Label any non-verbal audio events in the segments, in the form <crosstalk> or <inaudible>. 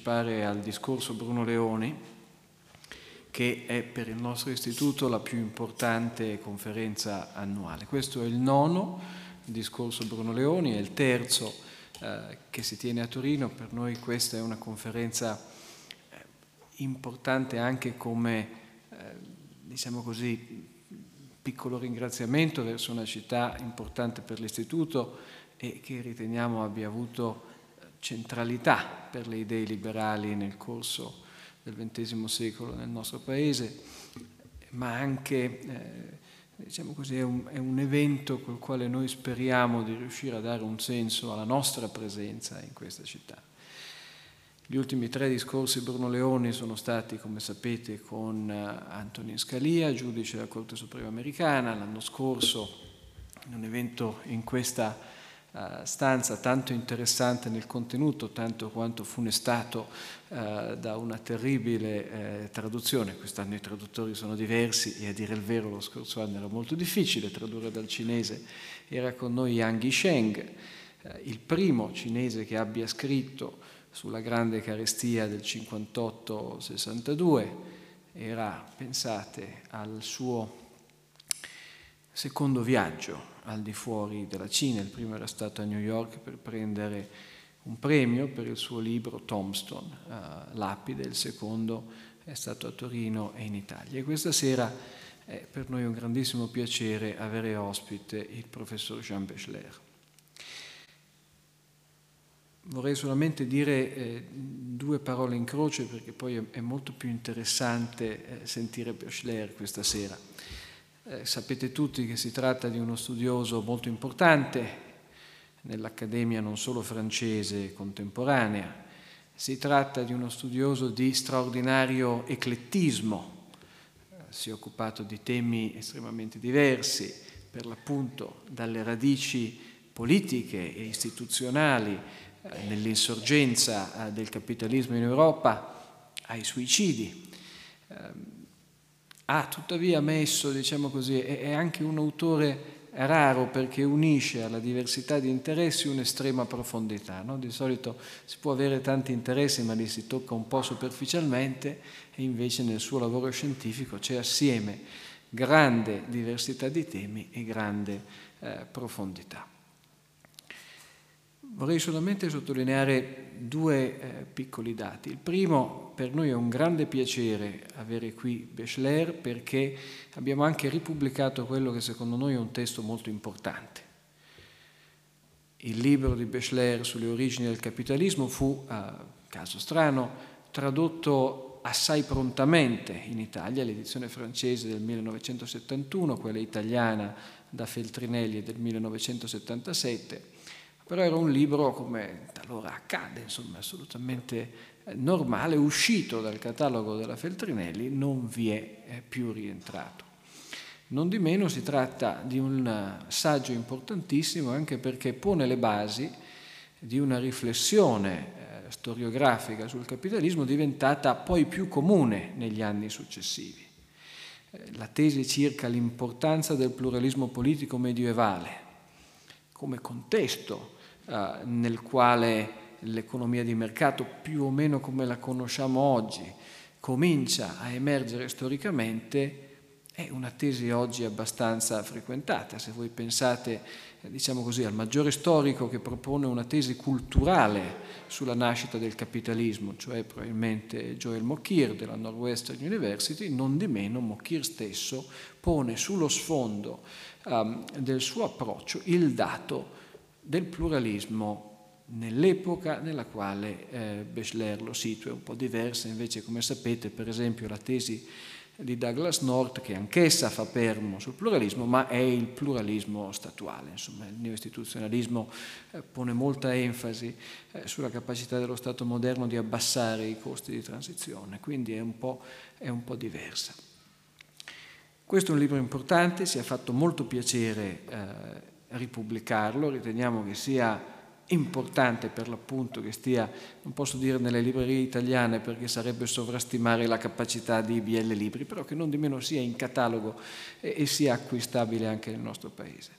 partecipare al discorso Bruno Leoni, che è per il nostro istituto la più importante conferenza annuale. Questo è il nono discorso Bruno Leoni, è il terzo eh, che si tiene a Torino. Per noi questa è una conferenza eh, importante anche come, eh, diciamo così, piccolo ringraziamento verso una città importante per l'istituto e che riteniamo abbia avuto centralità per le idee liberali nel corso del XX secolo nel nostro paese, ma anche eh, diciamo così, è, un, è un evento col quale noi speriamo di riuscire a dare un senso alla nostra presenza in questa città. Gli ultimi tre discorsi Bruno Leoni sono stati, come sapete, con eh, Antonin Scalia, giudice della Corte Suprema Americana, l'anno scorso in un evento in questa uh, stanza tanto interessante nel contenuto, tanto quanto funestato uh, da una terribile uh, traduzione. Quest'anno i traduttori sono diversi e a dire il vero lo scorso anno era molto difficile tradurre dal cinese. Era con noi Yang Yisheng, il primo cinese che abbia scritto sulla grande carestia del 58-62, era, pensate, al suo secondo viaggio al di fuori della Cina, il primo era stato a New York per prendere un premio per il suo libro Tombstone, uh, Lapide, il secondo è stato a Torino e in Italia. E questa sera è per noi un grandissimo piacere avere ospite il professor Jean Becheler. Vorrei solamente dire eh, due parole in croce perché poi è molto più interessante eh, sentire Bechler questa sera. Eh, sapete tutti che si tratta di uno studioso molto importante nell'Accademia non solo francese contemporanea, si tratta di uno studioso di straordinario eclettismo, eh, si è occupato di temi estremamente diversi, per l'appunto dalle radici politiche e istituzionali eh, nell'insorgenza eh, del capitalismo in Europa ai suicidi. Ehm, ha tuttavia messo, diciamo così, è anche un autore raro perché unisce alla diversità di interessi un'estrema profondità. No? Di solito si può avere tanti interessi ma li si tocca un po' superficialmente e invece nel suo lavoro scientifico c'è assieme grande diversità di temi e grande eh, profondità. Vorrei solamente sottolineare due eh, piccoli dati. Il primo, per noi è un grande piacere avere qui Bechler perché abbiamo anche ripubblicato quello che secondo noi è un testo molto importante. Il libro di Bechler sulle origini del capitalismo fu, a caso strano, tradotto assai prontamente in Italia, l'edizione francese del 1971, quella italiana da Feltrinelli del 1977 però era un libro, come talora accade, insomma, assolutamente eh, normale, uscito dal catalogo della Feltrinelli, non vi è eh, più rientrato. Non di meno si tratta di un eh, saggio importantissimo anche perché pone le basi di una riflessione storiografica sul capitalismo diventata poi più comune negli anni successivi. La tesi circa l'importanza del pluralismo politico medievale come contesto eh, nel quale l'economia di mercato, più o meno come la conosciamo oggi, comincia a emergere storicamente, è una tesi oggi abbastanza frequentata. Se voi pensate, eh, diciamo così, al maggiore storico che propone una tesi culturale sulla nascita del capitalismo, cioè probabilmente Joel Mokyr della Northwestern University, non di meno Mokyr stesso pone sullo sfondo um, del suo approccio il dato del pluralismo nell'epoca nella quale eh, Bechler lo situa, è un po' diversa invece, come sapete, per esempio la tesi di Douglas North, che anch'essa fa permo sul pluralismo, ma è il pluralismo statuale. Insomma, il neoistituzionalismo eh, pone molta enfasi eh, sulla capacità dello Stato moderno di abbassare i costi di transizione, quindi è un po', è un po diversa. Questo è un libro importante, ci ha fatto molto piacere eh, ripubblicarlo, riteniamo che sia importante per l'appunto che stia, non posso dire nelle librerie italiane perché sarebbe sovrastimare la capacità di IBL Libri, però che non di meno sia in catalogo e, e sia acquistabile anche nel nostro paese.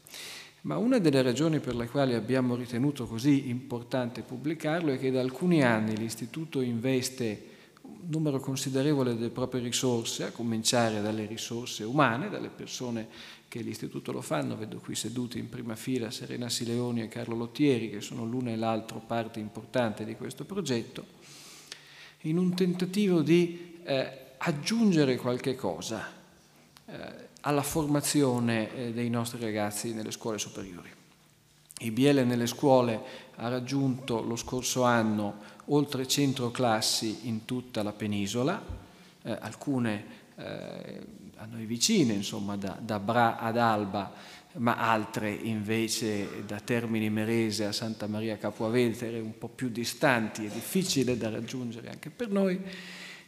Ma una delle ragioni per le quali abbiamo ritenuto così importante pubblicarlo è che da alcuni anni l'Istituto investe un numero considerevole delle proprie risorse, a cominciare dalle risorse umane, dalle persone che l'Istituto lo fanno, vedo qui seduti in prima fila Serena Sileoni e Carlo Lottieri, che sono l'una e l'altra parte importante di questo progetto, in un tentativo di eh, aggiungere qualche cosa eh, alla formazione eh, dei nostri ragazzi nelle scuole superiori. IBL nelle scuole ha raggiunto lo scorso anno oltre 100 classi in tutta la penisola, eh, alcune eh, a noi vicine, insomma da, da, Bra ad Alba, ma altre invece da Termini Merese a Santa Maria Capuavetere, un po' più distanti e difficili da raggiungere anche per noi.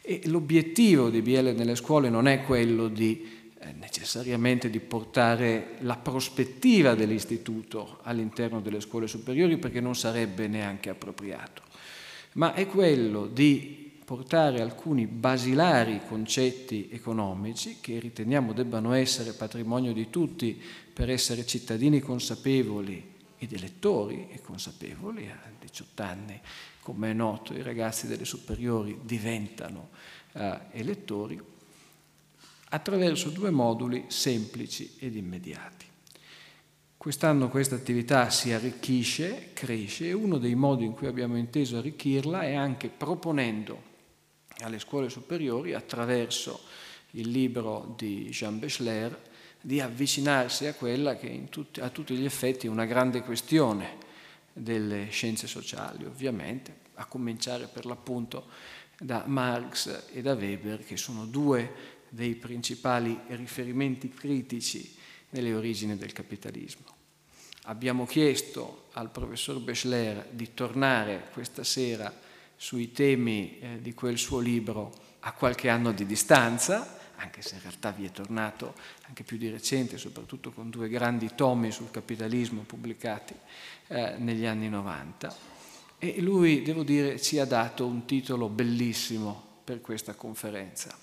E l'obiettivo di BL nelle scuole non è quello di eh, necessariamente di portare la prospettiva dell'istituto all'interno delle scuole superiori perché non sarebbe neanche appropriato, ma è quello di portare alcuni basilari concetti economici che riteniamo debbano essere patrimonio di tutti per essere cittadini consapevoli ed elettori e consapevoli. A 18 anni, come è noto, i ragazzi delle superiori diventano uh, elettori attraverso due moduli semplici ed immediati. Quest'anno questa attività si arricchisce, cresce e uno dei modi in cui abbiamo inteso arricchirla è anche proponendo alle scuole superiori attraverso il libro di Jean Bechler di avvicinarsi a quella che tutti, a tutti gli effetti è una grande questione delle scienze sociali, ovviamente, a cominciare per l'appunto da Marx e da Weber, che sono due dei principali riferimenti critici nelle origini del capitalismo. Abbiamo chiesto al professor Bechler di tornare questa sera sui temi eh, di quel suo libro a qualche anno di distanza, anche se in realtà vi è tornato anche più di recente, soprattutto con due grandi tomi sul capitalismo pubblicati eh, negli anni 90. E lui, devo dire, ci ha dato un titolo bellissimo per questa conferenza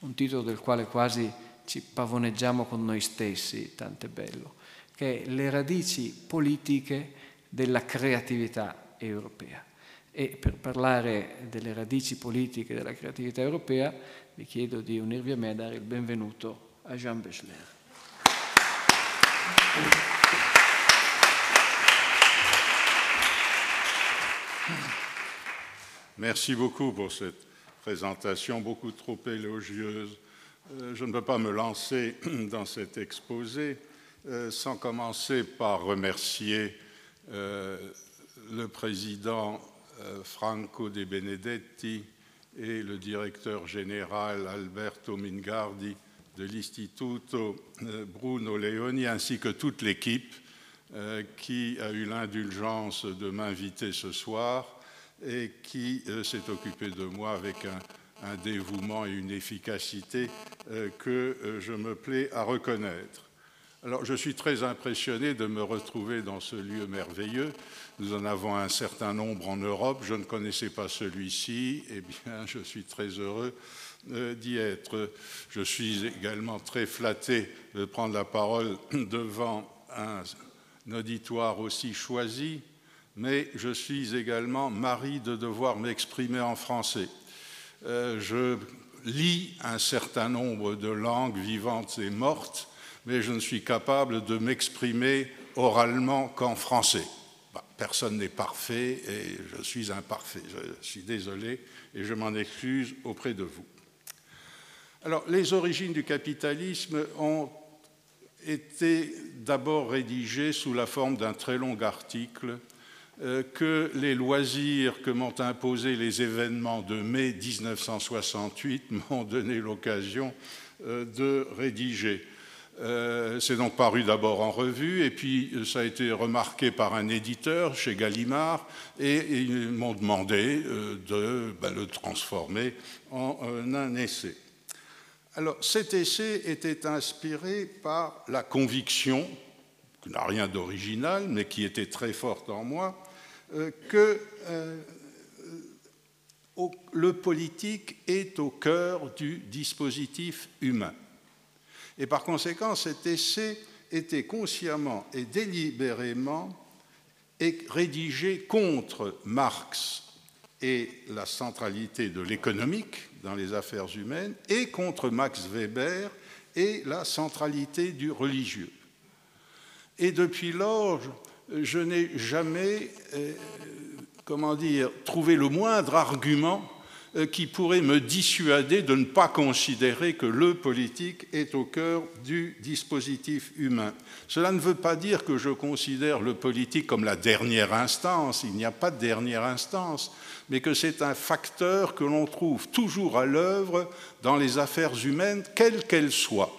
un titolo del quale quasi ci pavoneggiamo con noi stessi, tanto è bello, che è Le radici politiche della creatività europea. E per parlare delle radici politiche della creatività europea vi chiedo di unirvi a me a dare il benvenuto a Jean Bechler. Merci beaucoup pour cette présentation beaucoup trop élogieuse. Euh, je ne peux pas me lancer <clears throat> dans cet exposé euh, sans commencer par remercier euh, le président Franco De Benedetti et le directeur général Alberto Mingardi de l'Istituto Bruno Leoni, ainsi que toute l'équipe qui a eu l'indulgence de m'inviter ce soir et qui euh, s'est occupé de moi avec un, dévouement et une efficacité euh, que euh, je me plais à reconnaître. Alors, je suis très impressionné de me retrouver dans ce lieu merveilleux. Nous en avons un certain nombre en Europe. Je ne connaissais pas celui-ci. Eh bien, je suis très heureux d'y être. Je suis également très flatté de prendre la parole <clears throat> devant un auditoire aussi choisi mais je suis également mari de devoir m'exprimer en français. Euh, je lis un certain nombre de langues vivantes et mortes, mais je ne suis capable de m'exprimer oralement qu'en français. Personne n'est parfait et je suis imparfait. Je suis désolé et je m'en excuse auprès de vous. Alors, les origines du capitalisme ont été d'abord rédigées sous la forme d'un très long article euh, que les loisirs que m'ont imposé les événements de mai 1968 m'ont donné l'occasion euh, de rédiger. Euh, c'est donc paru d'abord en revue et puis ça a été remarqué par un éditeur chez Gallimard et, ils m'ont demandé de ben, le transformer en un essai. Alors cet essai était inspiré par la conviction, qui n'a rien d'original mais qui était très forte en moi, euh, que euh, le politique est au cœur du dispositif humain. Et par conséquent, cet essai été consciemment et délibérément rédigé contre Marx et la centralité de l'économique dans les affaires humaines et contre Max Weber et la centralité du religieux. Et depuis lors, je n'ai jamais, euh, comment dire, trouvé le moindre argument qui pourrait me dissuader de ne pas considérer que le politique est au cœur du dispositif humain. Cela ne veut pas dire que je considère le politique comme la dernière instance, il n'y a pas de dernière instance, mais que c'est un facteur que l'on trouve toujours à l'œuvre dans les affaires humaines, quelles qu'elles soient.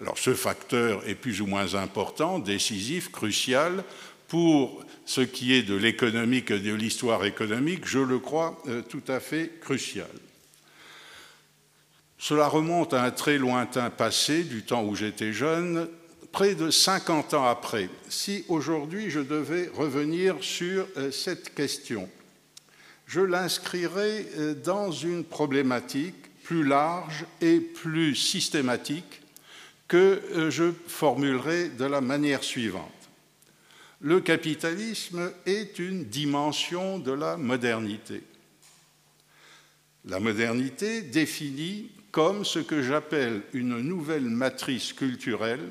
Alors ce facteur est plus ou moins important, décisif, crucial pour ce qui est de l'économique et de l'histoire économique, je le crois euh, tout à fait crucial. Cela remonte à un très lointain passé, du temps où j'étais jeune, près de 50 ans après. Si aujourd'hui je devais revenir sur euh, cette question, je l'inscrirais euh, dans une problématique plus large et plus systématique que je formulerai de la manière suivante le capitalisme est une dimension de la modernité. La modernité définit comme ce que j'appelle une nouvelle matrice culturelle,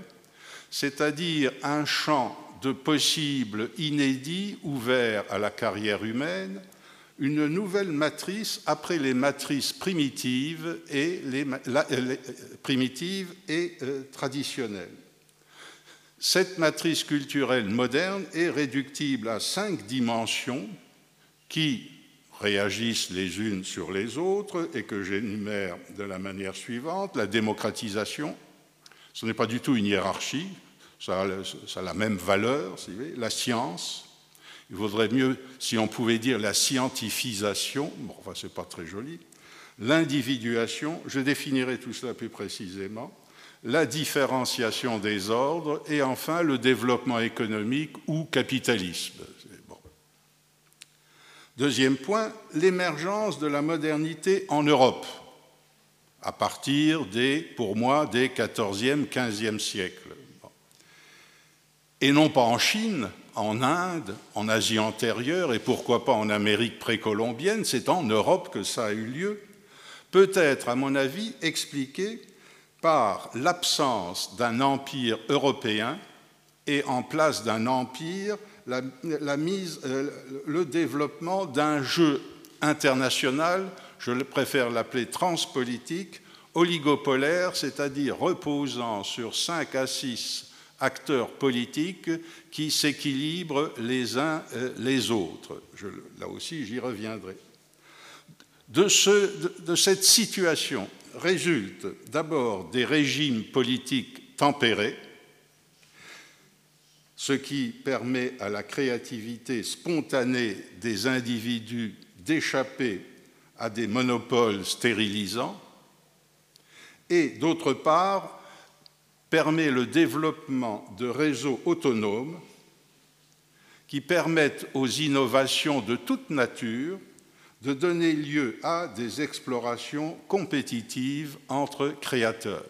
c'est-à-dire un champ de possibles inédits ouvert à la carrière humaine, une nouvelle matrice après les matrices primitives et, primitives et euh, traditionnelles. Cette matrice culturelle moderne est réductible à cinq dimensions qui réagissent les unes sur les autres et que j'énumère de la manière suivante. La démocratisation, ce n'est pas du tout une hiérarchie, ça a, la même valeur, si vous la science, il vaudrait mieux si on pouvait dire la scientifisation, bon, enfin c'est pas très joli, l'individuation, je définirai tout cela plus précisément, la différenciation des ordres et enfin le développement économique ou capitalisme. Deuxième point, l'émergence de la modernité en Europe, à partir des, pour moi, des 14e, 15e siècles. Et non pas en Chine, en Inde, en Asie antérieure et pourquoi pas en Amérique précolombienne, c'est en Europe que ça a eu lieu, peut être, à mon avis, expliqué par l'absence d'un empire européen et en place d'un empire euh, le développement d'un jeu international, je préfère l'appeler transpolitique, oligopolaire, c'est-à-dire reposant sur cinq à six acteurs politiques qui s'équilibrent les uns euh, les autres. là aussi, j'y reviendrai. De cette situation résulte d'abord des régimes politiques tempérés, ce qui permet à la créativité spontanée des individus d'échapper à des monopoles stérilisants, et d'autre part, permet le développement de réseaux autonomes qui permettent aux innovations de toute nature de donner lieu à des explorations compétitives entre créateurs.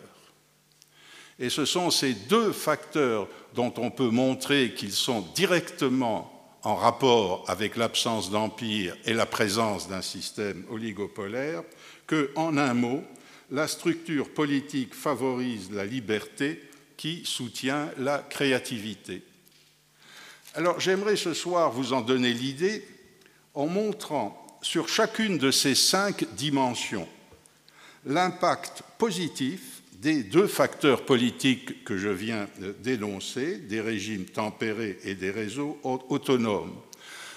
Et ce sont ces deux facteurs dont on peut montrer qu'ils sont directement en rapport avec l'absence d'empire et la présence d'un système oligopolaire que, en un mot, la structure politique favorise la liberté qui soutient la créativité. Alors j'aimerais ce soir vous en donner l'idée en montrant sur chacune de ces cinq dimensions l'impact positif des deux facteurs politiques que je viens d'énoncer, des régimes tempérés et des réseaux autonomes.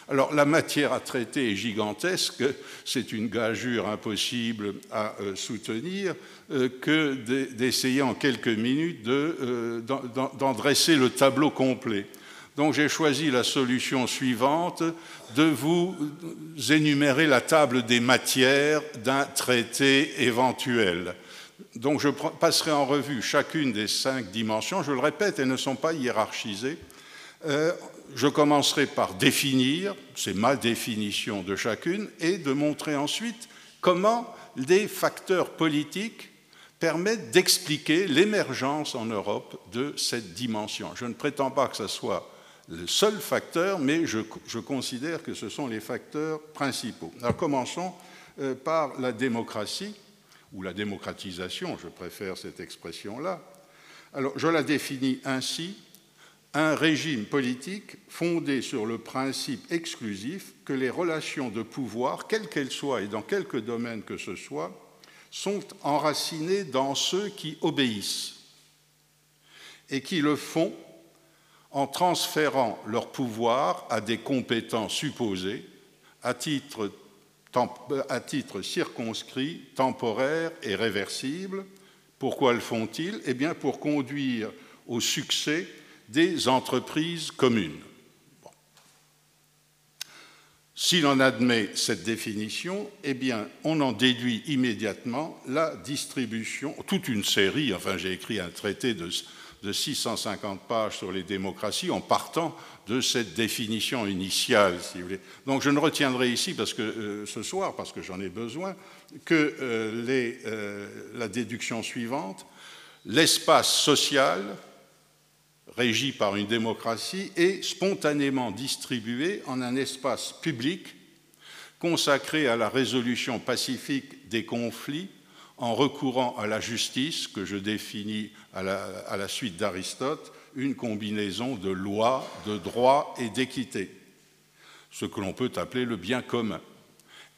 Alors la matière à traiter est gigantesque, c'est une gageure impossible à euh, soutenir euh, que d'essayer en quelques minutes euh, d'en dresser le tableau complet. Donc j'ai choisi la solution suivante de vous énumérer la table des matières d'un traité éventuel. Donc je passerai en revue chacune des cinq dimensions. Je le répète, elles ne sont pas hiérarchisées. Euh, je commencerai par définir, c'est ma définition de chacune, et de montrer ensuite comment des facteurs politiques permet d'expliquer l'émergence en Europe de cette dimension. Je ne prétends pas que ce soit le seul facteur, mais je, considère que ce sont les facteurs principaux. Alors commençons euh, par la démocratie, ou la démocratisation, je préfère cette expression-là. Alors je la définis ainsi, un régime politique fondé sur le principe exclusif que les relations de pouvoir, quelles qu'elles soient et dans quelque domaine que ce soit, sont enracinées dans ceux qui obéissent et qui le font en transférant leur pouvoir à des compétents supposés à titre, à titre circonscrit, temporaire et réversible. Pourquoi le font-ils? Eh bien pour conduire au succès des entreprises communes. Si l'on admet cette définition, eh bien, on en déduit immédiatement la distribution, toute une série, enfin j'ai écrit un traité de, 650 pages sur les démocraties en partant de cette définition initiale, si vous voulez. Donc je ne retiendrai ici, parce que euh, ce soir, parce que j'en ai besoin, que euh, euh, la déduction suivante, l'espace social, régi par une démocratie est spontanément distribué en un espace public consacré à la résolution pacifique des conflits en recourant à la justice, que je définis à la, suite d'Aristote, une combinaison de lois, de droits et d'équité, ce que l'on peut appeler le bien commun,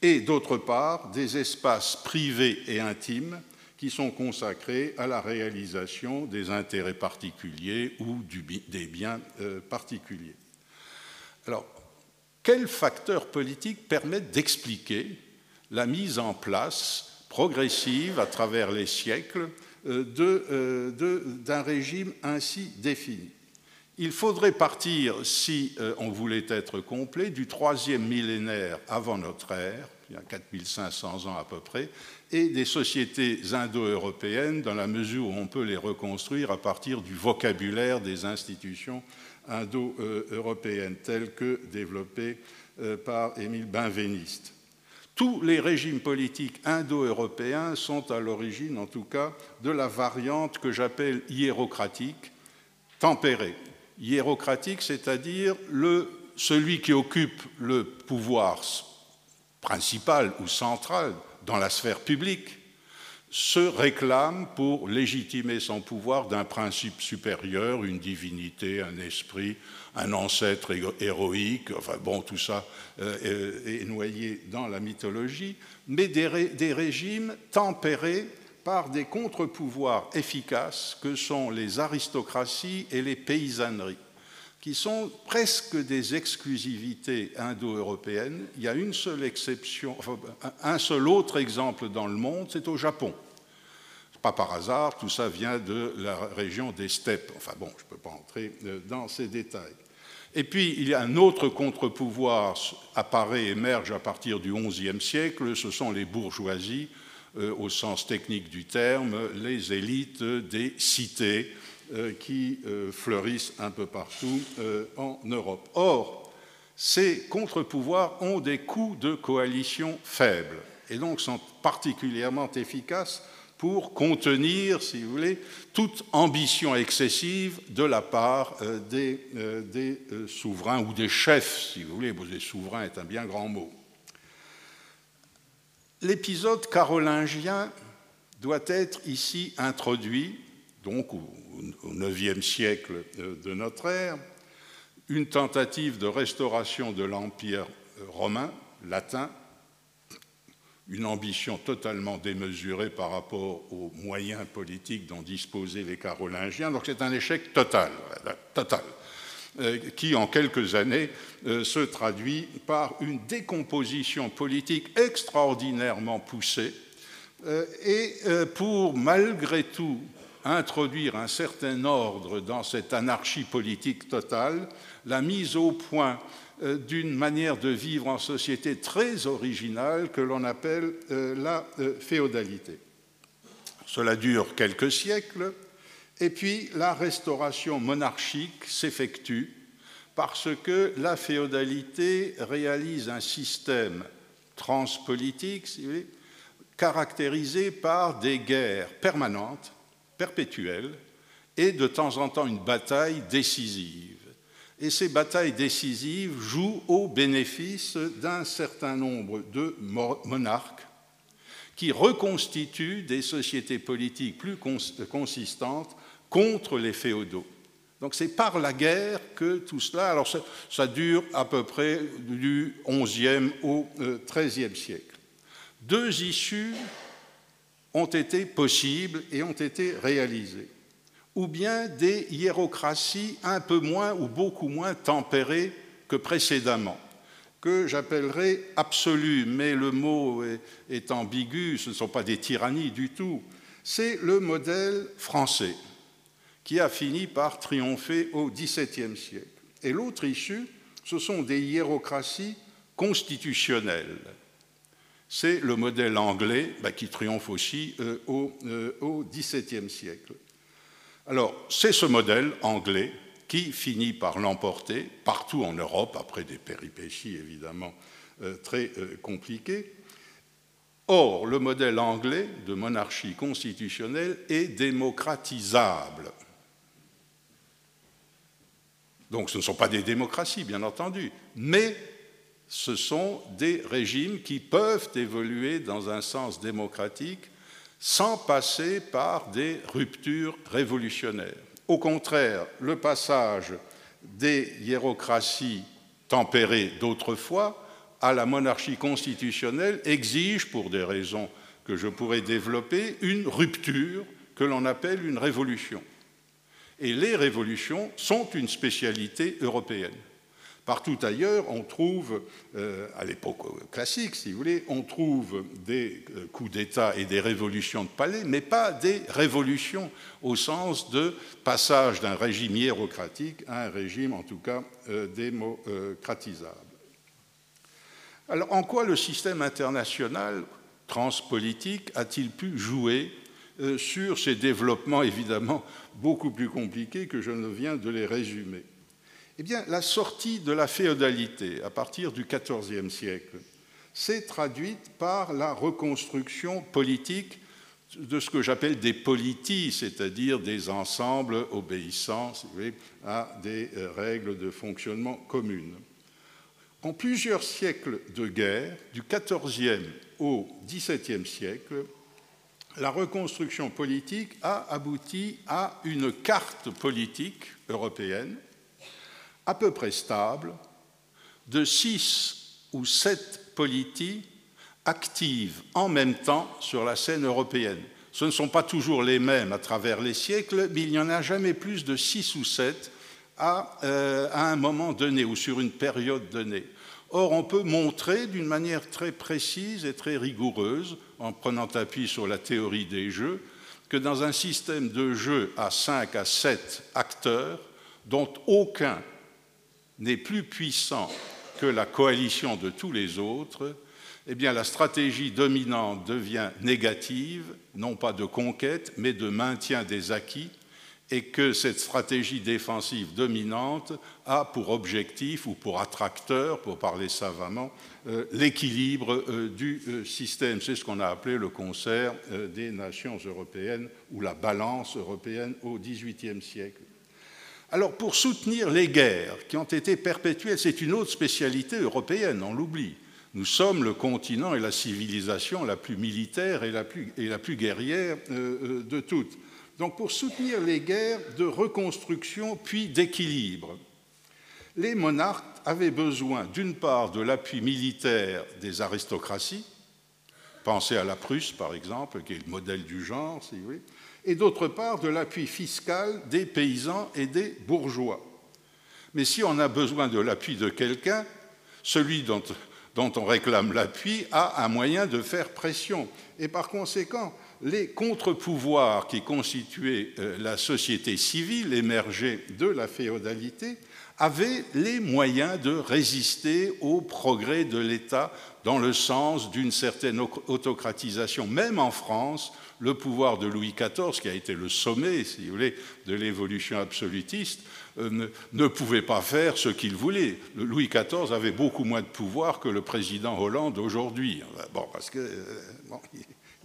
et d'autre part des espaces privés et intimes qui sont consacrés à la réalisation des intérêts particuliers ou des biens euh, particuliers. Alors, quels facteurs politiques permettent d'expliquer la mise en place progressive à travers les siècles euh, euh, d'un régime ainsi défini Il faudrait partir, si on voulait être complet, du troisième millénaire avant notre ère, il y a 4500 ans à peu près, et des sociétés indo-européennes dans la mesure où on peut les reconstruire à partir du vocabulaire des institutions indo-européennes telles que développées euh, par Émile Benveniste. Tous les régimes politiques indo-européens sont à l'origine, en tout cas, de la variante que j'appelle hiérocratique, tempérée. Hiérocratique, c'est-à-dire celui qui occupe le pouvoir principal ou central dans la sphère publique, se réclame pour légitimer son pouvoir d'un principe supérieur, une divinité, un esprit, un ancêtre héroïque, enfin bon, tout ça euh, est noyé dans la mythologie, mais des, des régimes tempérés par des contre-pouvoirs efficaces que sont les aristocraties et les paysanneries qui sont presque des exclusivités indo-européennes. Il y a une seule exception, un seul autre exemple dans le monde, c'est au Japon. Pas par hasard, tout ça vient de la région des steppes. Enfin bon, je ne peux pas entrer euh, dans ces détails. Et puis, il y a un autre contre-pouvoir apparaît, émerge à partir du XIe siècle, ce sont les bourgeoisies, euh, au sens technique du terme, les élites des cités, euh, qui euh, fleurissent un peu partout en Europe. Or, ces contre-pouvoirs ont des coûts de coalition faibles et donc sont particulièrement efficaces pour contenir, si vous voulez, toute ambition excessive de la part des, des souverains ou des chefs, si vous voulez. Des souverains est un bien grand mot. L'épisode carolingien doit être ici introduit, donc au IXe siècle de notre ère, une tentative de restauration de l'Empire romain, latin, une ambition totalement démesurée par rapport aux moyens politiques dont disposaient les Carolingiens. Donc c'est un échec total, total euh, qui en quelques années euh, se traduit par une décomposition politique extraordinairement poussée euh, et pour malgré tout introduire un certain ordre dans cette anarchie politique totale, la mise au point euh, d'une manière de vivre en société très originale que l'on appelle euh, la euh, féodalité. Cela dure quelques siècles, et puis la restauration monarchique s'effectue parce que la féodalité réalise un système transpolitique caractérisée par des guerres permanentes, perpétuelles, et de temps en temps une bataille décisive. Et ces batailles décisives jouent au bénéfice d'un certain nombre de monarques qui reconstituent des sociétés politiques plus consistantes contre les féodaux. Donc c'est par la guerre que tout cela, alors ça, dure à peu près du XIe au XIIIe euh, siècle. Deux issues ont été possibles et ont été réalisées, ou bien des hiérocraties un peu moins ou beaucoup moins tempérées que précédemment, que j'appellerais absolues, mais le mot est ambigu, ce ne sont pas des tyrannies du tout, c'est le modèle français qui a fini par triompher au XVIIe siècle. Et l'autre issue, ce sont des hiérocraties constitutionnelles. C'est le modèle anglais bah, qui triomphe aussi euh, au, euh, XVIIe siècle. Alors, c'est ce modèle anglais qui finit par l'emporter partout en Europe, après des péripéties évidemment euh, très compliquées. Or, le modèle anglais de monarchie constitutionnelle est démocratisable. Donc ce ne sont pas des démocraties, bien entendu, mais ce sont des régimes qui peuvent évoluer dans un sens démocratique sans passer par des ruptures révolutionnaires. Au contraire, le passage des hiérocraties tempérées d'autrefois à la monarchie constitutionnelle exige, pour des raisons que je pourrais développer, une rupture que l'on appelle une révolution. Et les révolutions sont une spécialité européenne. Partout ailleurs, on trouve, euh, à l'époque classique, si vous voulez, on trouve des euh, coups d'État et des révolutions de palais, mais pas des révolutions au sens de passage d'un régime hiérocratique à un régime, en tout cas, euh, démocratisable. Alors, en quoi le système international transpolitique a-t-il pu jouer euh, sur ces développements évidemment beaucoup plus compliqués que je ne viens de les résumer? Eh bien, la sortie de la féodalité à partir du XIVe siècle s'est traduite par la reconstruction politique de ce que j'appelle des polities, c'est-à-dire des ensembles obéissant à des euh, règles de fonctionnement communes. En plusieurs siècles de guerre, du XIVe au XVIIe siècle, la reconstruction politique a abouti à une carte politique européenne à peu près stable de six ou sept polities actives en même temps sur la scène européenne. Ce ne sont pas toujours les mêmes à travers les siècles, mais il n'y en a jamais plus de six ou sept à, euh, un moment donné ou sur une période donnée. Or, on peut montrer d'une manière très précise et très rigoureuse, en prenant appui sur la théorie des jeux, que dans un système de jeu à 5 à 7 acteurs, dont aucun n'est plus puissant que la coalition de tous les autres, eh bien la stratégie dominante devient négative, non pas de conquête, mais de maintien des acquis, et que cette stratégie défensive dominante a pour objectif ou pour attracteur, pour parler savamment, euh, l'équilibre euh, du euh, système. C'est ce qu'on a appelé le concert des nations européennes ou la balance européenne au XVIIIe siècle. Alors pour soutenir les guerres qui ont été perpétuelles, c'est une autre spécialité européenne, on l'oublie. Nous sommes le continent et la civilisation la plus militaire et la plus, et la plus guerrière de toutes. Donc pour soutenir les guerres de reconstruction puis d'équilibre, les monarques avaient besoin d'une part de l'appui militaire des aristocraties, pensez à la Prusse par exemple, qui est le modèle du genre, si voulez, et d'autre part de l'appui fiscal des paysans et des bourgeois. Mais si on a besoin de l'appui de quelqu'un, celui dont, on réclame l'appui a un moyen de faire pression. Et par conséquent, les contre-pouvoirs qui constituaient euh, la société civile émergée de la féodalité avait les moyens de résister au progrès de l'État dans le sens d'une certaine autocratisation. Même en France, le pouvoir de Louis XIV, qui a été le sommet, si vous voulez, de l'évolution absolutiste, euh, ne, pouvait pas faire ce qu'il voulait. Louis XIV avait beaucoup moins de pouvoir que le président Hollande aujourd'hui. Bon, parce qu'il euh,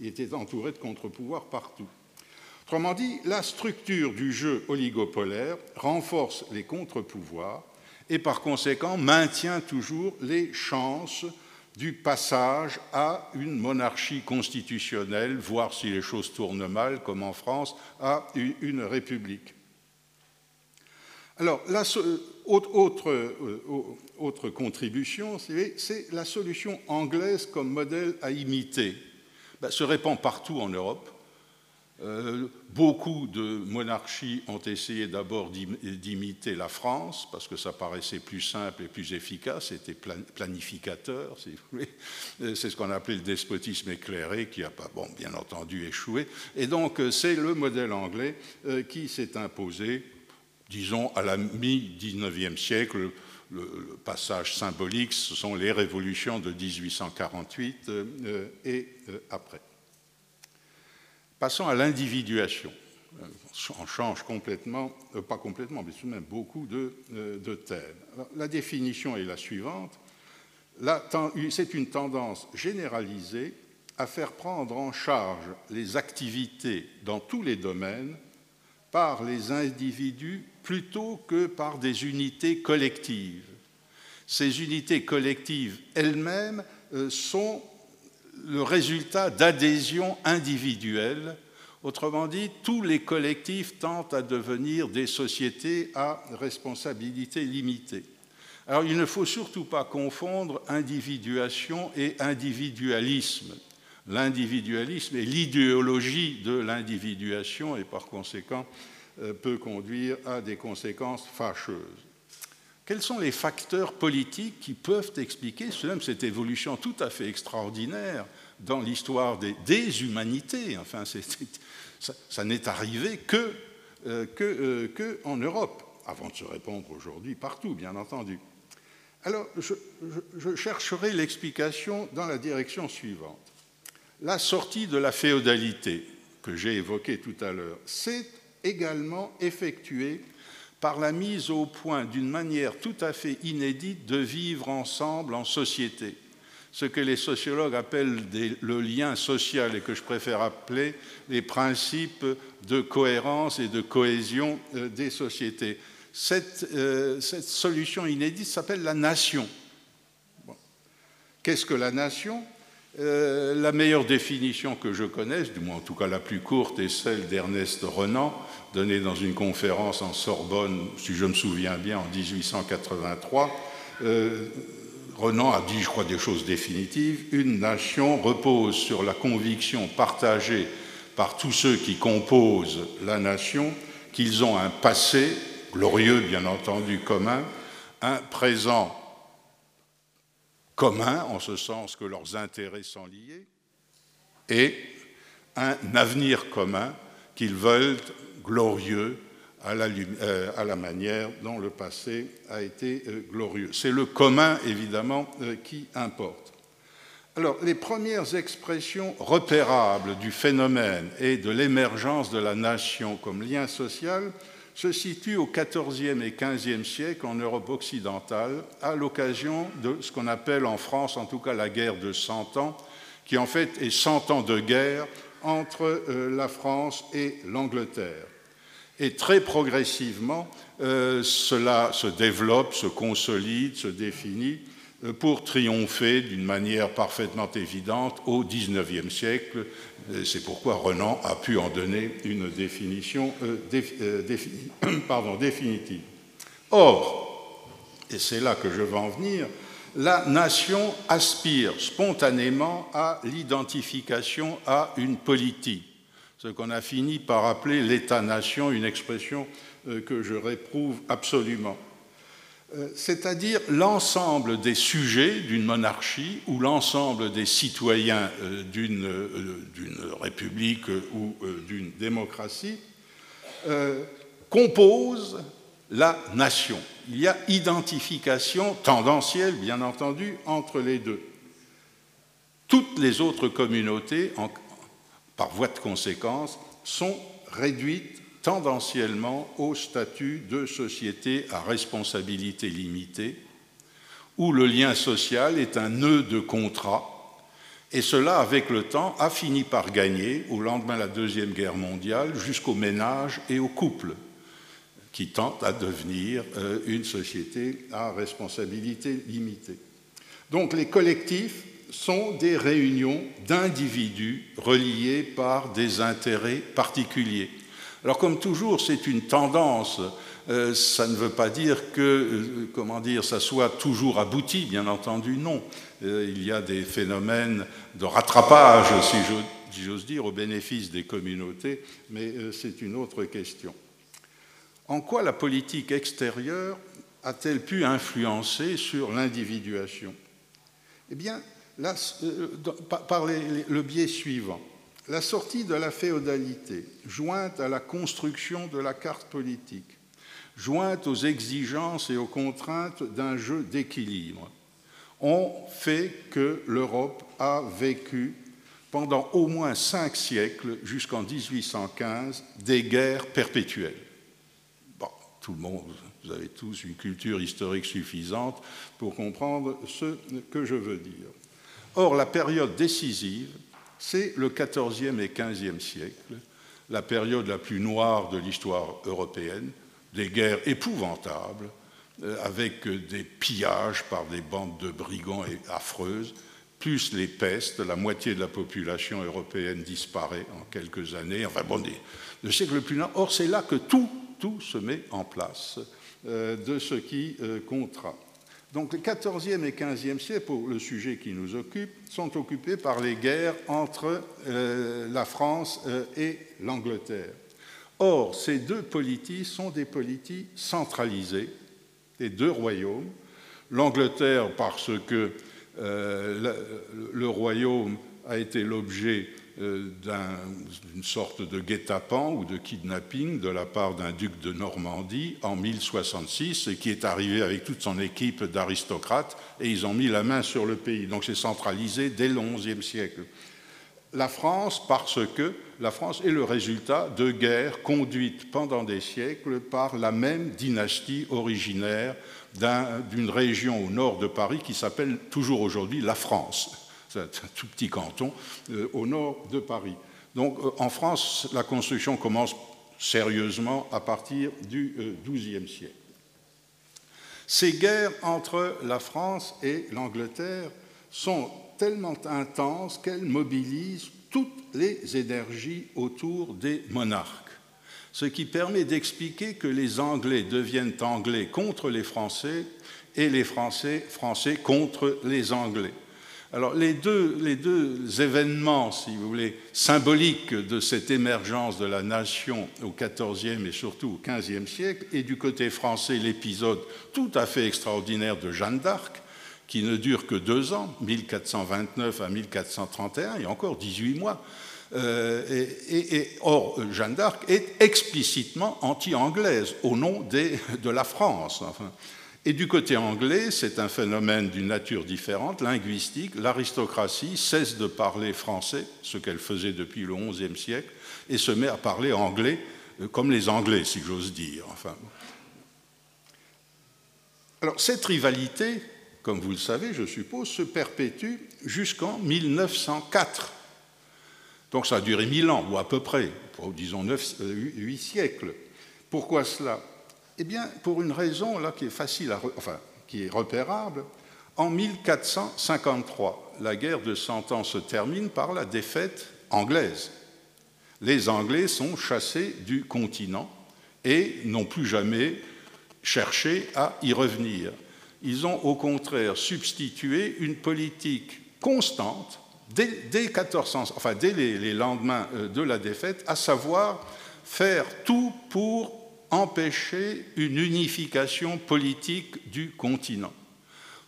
<laughs> était entouré de contre-pouvoirs partout. Autrement dit, la structure du jeu oligopolaire renforce les contre-pouvoirs et par conséquent maintient toujours les chances du passage à une monarchie constitutionnelle, voire si les choses tournent mal, comme en France, à une république. Alors, la, autre, euh, autre, contribution, c'est la solution anglaise comme modèle à imiter. Ben, se répand partout en Europe. Euh, beaucoup de monarchies ont essayé d'abord d'imiter la France, parce que ça paraissait plus simple et plus efficace, c'était planificateur, si vous voulez. Euh, c'est ce qu'on appelait le despotisme éclairé, qui a pas, bon, bien entendu échoué. Et donc, euh, c'est le modèle anglais qui s'est imposé, disons, à la mi-19e siècle. Le, passage symbolique, ce sont les révolutions de 1848 et après. Passons à l'individuation. On change complètement, euh, pas complètement, mais tout de même beaucoup de, euh, thèmes. la définition est la suivante. C'est une tendance généralisée à faire prendre en charge les activités dans tous les domaines par les individus plutôt que par des unités collectives. Ces unités collectives elles-mêmes euh, sont le résultat d'adhésions individuelles. Autrement dit, tous les collectifs tentent à devenir des sociétés à responsabilité limitée. Alors il ne faut surtout pas confondre individuation et individualisme. L'individualisme est l'idéologie de l'individuation et par conséquent euh, peut conduire à des conséquences fâcheuses. Quels sont les facteurs politiques qui peuvent expliquer cette évolution tout à fait extraordinaire dans l'histoire des, humanités? Enfin, ça, n'est arrivé que, euh, euh, que, en Europe, avant de se répondre aujourd'hui partout, bien entendu. Alors, je chercherai l'explication dans la direction suivante. La sortie de la féodalité que j'ai évoquée tout à l'heure s'est également effectuée par la mise au point d'une manière tout à fait inédite de vivre ensemble en société, ce que les sociologues appellent le lien social et que je préfère appeler les principes de cohérence et de cohésion euh, des sociétés. Cette, euh, solution inédite s'appelle la nation. Qu'est-ce que la nation? Euh, la meilleure définition que je connaisse, du moins en tout cas la plus courte, est celle d'Ernest Renan, donnée dans une conférence en Sorbonne, si je me souviens bien, en 1883. Euh, Renan a dit, je crois, des choses définitives. Une nation repose sur la conviction partagée par tous ceux qui composent la nation qu'ils ont un passé, glorieux bien entendu, commun, un présent commun, en ce sens que leurs intérêts sont liés, et un avenir commun qu'ils veulent glorieux à la, euh, manière dont le passé a été euh, glorieux. C'est le commun, évidemment, euh, qui importe. Alors, les premières expressions repérables du phénomène et de l'émergence de la nation comme lien social se situe au XIVe et XVe siècle en Europe occidentale, à l'occasion de ce qu'on appelle en France, en tout cas, la guerre de Cent Ans, qui en fait est Cent ans de guerre entre euh, la France et l'Angleterre. Et très progressivement, euh, cela se développe, se consolide, se définit pour triompher d'une manière parfaitement évidente au XIXe siècle. C'est pourquoi Renan a pu en donner une définition euh, euh, <coughs> définitive. Or, et c'est là que je veux en venir, la nation aspire spontanément à l'identification à une politique, ce qu'on a fini par appeler l'État-nation, une expression que je réprouve absolument. Euh, c'est-à-dire l'ensemble des sujets d'une monarchie ou l'ensemble des citoyens euh, euh, d'une république ou d'une démocratie composent la nation. Il y a identification tendancielle, bien entendu, entre les deux. Toutes les autres communautés, par voie de conséquence, sont réduites tendanciellement au statut de société à responsabilité limitée, où le lien social est un nœud de contrat, et cela, avec le temps, a fini par gagner, au lendemain de la Deuxième Guerre mondiale, jusqu'au ménage et au couple, qui tentent à devenir euh, une société à responsabilité limitée. Donc les collectifs sont des réunions d'individus reliés par des intérêts particuliers. Alors comme toujours, c'est une tendance. Euh, ça ne veut pas dire que, euh, comment dire, ça soit toujours abouti, bien entendu, non. Euh, il y a des phénomènes de rattrapage, si j'ose dire, au bénéfice des communautés, mais c'est une autre question. En quoi la politique extérieure a-t-elle pu influencer sur l'individuation? Eh bien, par le biais suivant. La sortie de la féodalité, jointe à la construction de la carte politique, jointe aux exigences et aux contraintes d'un jeu d'équilibre, ont fait que l'Europe a vécu pendant au moins cinq siècles, jusqu'en 1815, des guerres perpétuelles. Bon, tout le monde, vous avez tous une culture historique suffisante pour comprendre ce que je veux dire. Or, la période décisive, c'est le XIVe et XVe siècle, la période la plus noire de l'histoire européenne, des guerres épouvantables, euh, avec des pillages par des bandes de brigands affreuses, plus les pestes, la moitié de la population européenne disparaît en quelques années, enfin bon, le siècle le plus long. Or, c'est là que tout, tout se met en place euh, de ce qui euh, comptera. Donc le XIVe et XVe siècle, pour le sujet qui nous occupe, sont occupés par les guerres entre euh, la France euh, et l'Angleterre. Or, ces deux polities sont des polities centralisées, des deux royaumes. L'Angleterre, parce que euh, le royaume a été l'objet euh, d'une sorte de guet-apens ou de kidnapping de la part d'un duc de Normandie en 1066, qui est arrivé avec toute son équipe d'aristocrates, et ils ont mis la main sur le pays. Donc c'est centralisé dès le XIe siècle. La France, parce que la France est le résultat de guerres conduites pendant des siècles par la même dynastie originaire d'une région au nord de Paris qui s'appelle toujours aujourd'hui la France c'est un tout petit canton, euh, au nord de Paris. Donc euh, en France, la construction commence sérieusement à partir du XIIe euh, siècle. Ces guerres entre la France et l'Angleterre sont tellement intenses qu'elles mobilisent toutes les énergies autour des monarques, ce qui permet d'expliquer que les Anglais deviennent Anglais contre les Français et les Français Français contre les Anglais. Alors les deux, événements, si vous voulez, symboliques de cette émergence de la nation au XIVe et surtout au XVe siècle, et du côté français l'épisode tout à fait extraordinaire de Jeanne d'Arc, qui ne dure que deux ans, 1429 à 1431, et encore 18 mois. Euh, et, or, Jeanne d'Arc est explicitement anti-anglaise au nom de la France. Et du côté anglais, c'est un phénomène d'une nature différente, linguistique. L'aristocratie cesse de parler français, ce qu'elle faisait depuis le XIe siècle, et se met à parler anglais, euh, comme les Anglais, si j'ose dire. Enfin. Alors, cette rivalité, comme vous le savez, je suppose, se perpétue jusqu'en 1904. Donc ça a duré mille ans, ou à peu près, disons euh, huit siècles. Pourquoi cela? Eh bien, pour une raison qui est facile, enfin, qui est repérable, en 1453, la guerre de Cent Ans se termine par la défaite anglaise. Les Anglais sont chassés du continent et n'ont plus jamais cherché à y revenir. Ils ont au contraire substitué une politique constante dès, dès, 1400, enfin, dès les lendemains euh, de la défaite, à savoir faire tout pour empêcher une unification politique du continent.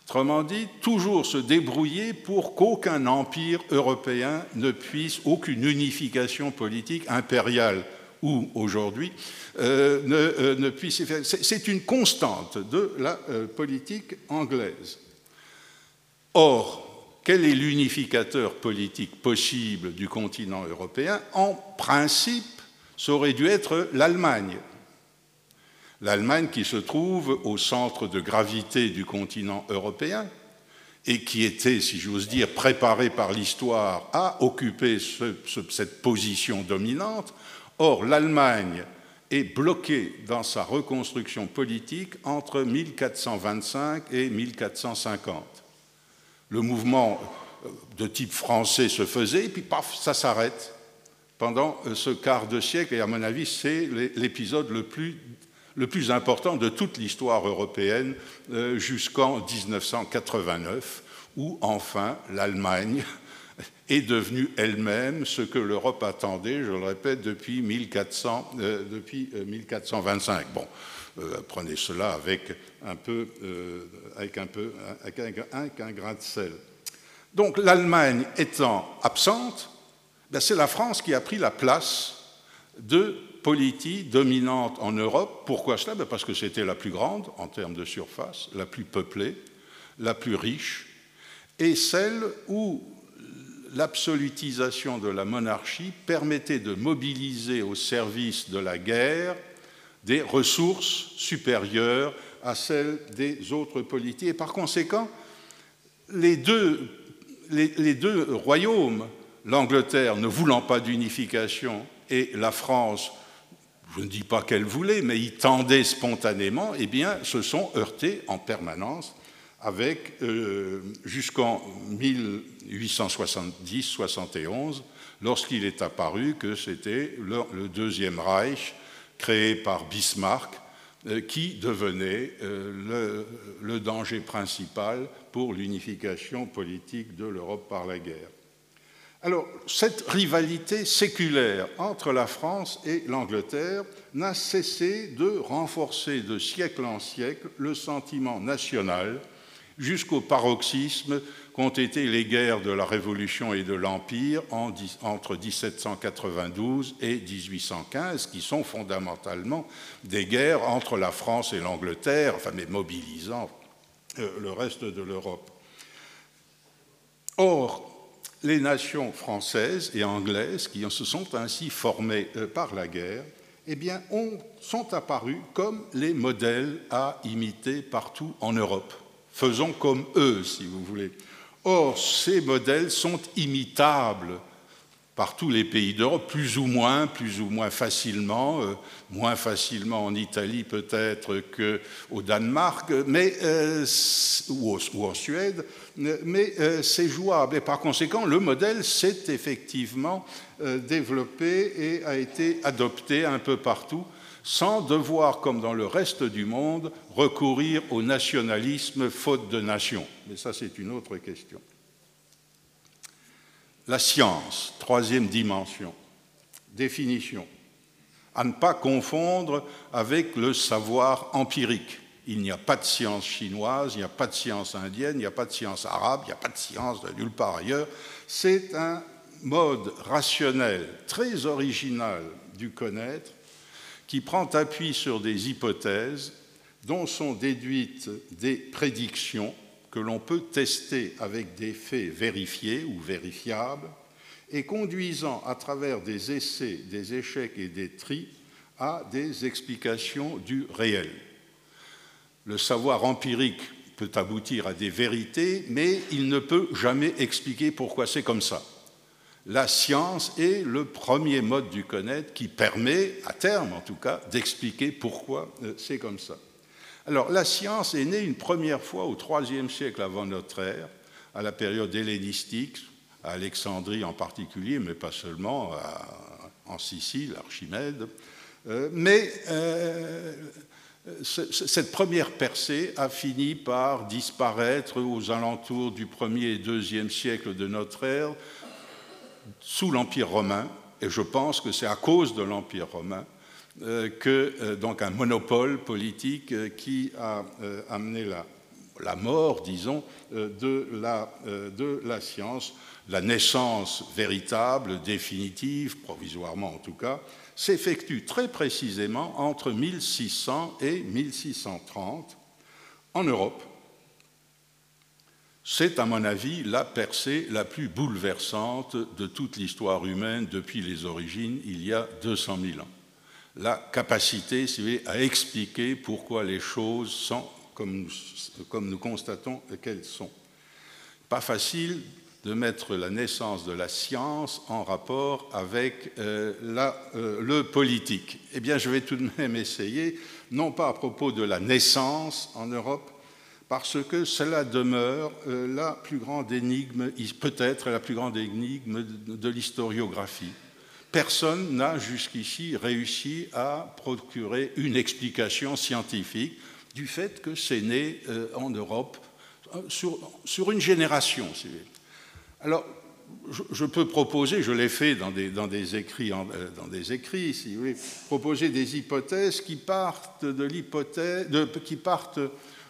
Autrement dit, toujours se débrouiller pour qu'aucun empire européen ne puisse, aucune unification politique impériale ou aujourd'hui, ne, ne, puisse faire. C'est une constante de la politique anglaise. Or, quel est l'unificateur politique possible du continent européen? En principe, ça aurait dû être l'Allemagne. L'Allemagne qui se trouve au centre de gravité du continent européen et qui était, si j'ose dire, préparée par l'histoire à occuper cette position dominante. Or, l'Allemagne est bloquée dans sa reconstruction politique entre 1425 et 1450 le mouvement euh, de type français se faisait, et puis paf, ça s'arrête pendant euh, ce quart de siècle, et à mon avis, c'est l'épisode le plus, le plus important de toute l'histoire européenne euh, jusqu'en 1989, où enfin l'Allemagne <laughs> est devenue elle-même ce que l'Europe attendait, je le répète, depuis, 1400, depuis 1425. Bon, prenez cela avec un peu, euh, avec, un peu, avec un, grain de sel. Donc l'Allemagne étant absente, ben, c'est la France qui a pris la place de dominante en Europe. Pourquoi cela? Ben, Parce que c'était la plus grande en termes de surface, la plus peuplée, la plus riche, et celle où l'absolutisation de la monarchie permettait de mobiliser au service de la guerre des ressources supérieures à celle des autres politiques. Et par conséquent, les deux, les, deux royaumes, l'Angleterre ne voulant pas d'unification et la France, je ne dis pas qu'elle voulait, mais y tendait spontanément, eh bien, se sont heurtés en permanence avec, euh, jusqu'en 1870-71, lorsqu'il est apparu que c'était le Deuxième Reich créé par Bismarck euh, qui devenait euh, le, danger principal pour l'unification politique de l'Europe par la guerre. Alors, cette rivalité séculaire entre la France et l'Angleterre n'a cessé de renforcer de siècle en siècle le sentiment national jusqu'au paroxysme qu'ont été les guerres de la Révolution et de l'Empire entre 1792 et 1815, qui sont fondamentalement des guerres entre la France et l'Angleterre, enfin, mais mobilisant euh, le reste de l'Europe. Or, les nations françaises et anglaises qui se sont ainsi formées euh, par la guerre, eh bien, sont apparues comme les modèles à imiter partout en Europe. Faisons comme eux, si vous voulez. Or, ces modèles sont imitables par tous les pays d'Europe, plus ou moins, plus ou moins facilement, euh, moins facilement en Italie peut-être qu'au Danemark, mais, euh, ou, en Suède, mais euh, c'est jouable. Et par conséquent, le modèle s'est effectivement développé et a été adopté un peu partout sans devoir, comme dans le reste du monde, recourir au nationalisme faute de nation. Mais ça, c'est une autre question. La science, troisième dimension, définition, à ne pas confondre avec le savoir empirique. Il n'y a pas de science chinoise, il n'y a pas de science indienne, il n'y a pas de science arabe, il n'y a pas de science de nulle part ailleurs. C'est un mode rationnel très original du connaître qui prend appui sur des hypothèses dont sont déduites des prédictions que l'on peut tester avec des faits vérifiés ou vérifiables et conduisant à travers des essais, des échecs et des tris à des explications du réel. Le savoir empirique peut aboutir à des vérités, mais il ne peut jamais expliquer pourquoi c'est comme ça la science est le premier mode du connaître qui permet, à terme en tout cas, d'expliquer pourquoi euh, c'est comme ça. Alors la science est née une première fois au IIIe siècle avant notre ère, à la période hellénistique, à Alexandrie en particulier, mais pas seulement, en Sicile, Archimède. Euh, mais euh, cette première percée a fini par disparaître aux alentours du 1er et 2e siècle de notre ère, sous l'Empire romain, et je pense que c'est à cause de l'Empire romain que euh, donc un monopole politique euh, qui a amené la mort, disons, de la, de la science, la naissance véritable, définitive, provisoirement en tout cas, s'effectue très précisément entre 1600 et 1630 en Europe. C'est, à mon avis, la percée la plus bouleversante de toute l'histoire humaine depuis les origines, il y a 200 000 ans. La capacité, à expliquer pourquoi les choses sont comme nous, constatons qu'elles sont. Pas facile de mettre la naissance de la science en rapport avec euh, euh, le politique. Eh bien, je vais tout de même essayer, non pas à propos de la naissance en Europe, parce que cela demeure euh, la plus grande énigme, peut-être la plus grande énigme de l'historiographie. Personne n'a jusqu'ici réussi à procurer une explication scientifique du fait que c'est né en Europe sur, sur, une génération. Alors, je, peux proposer, je l'ai fait dans des, écrits, euh, proposer des hypothèses qui partent de l'hypothèse,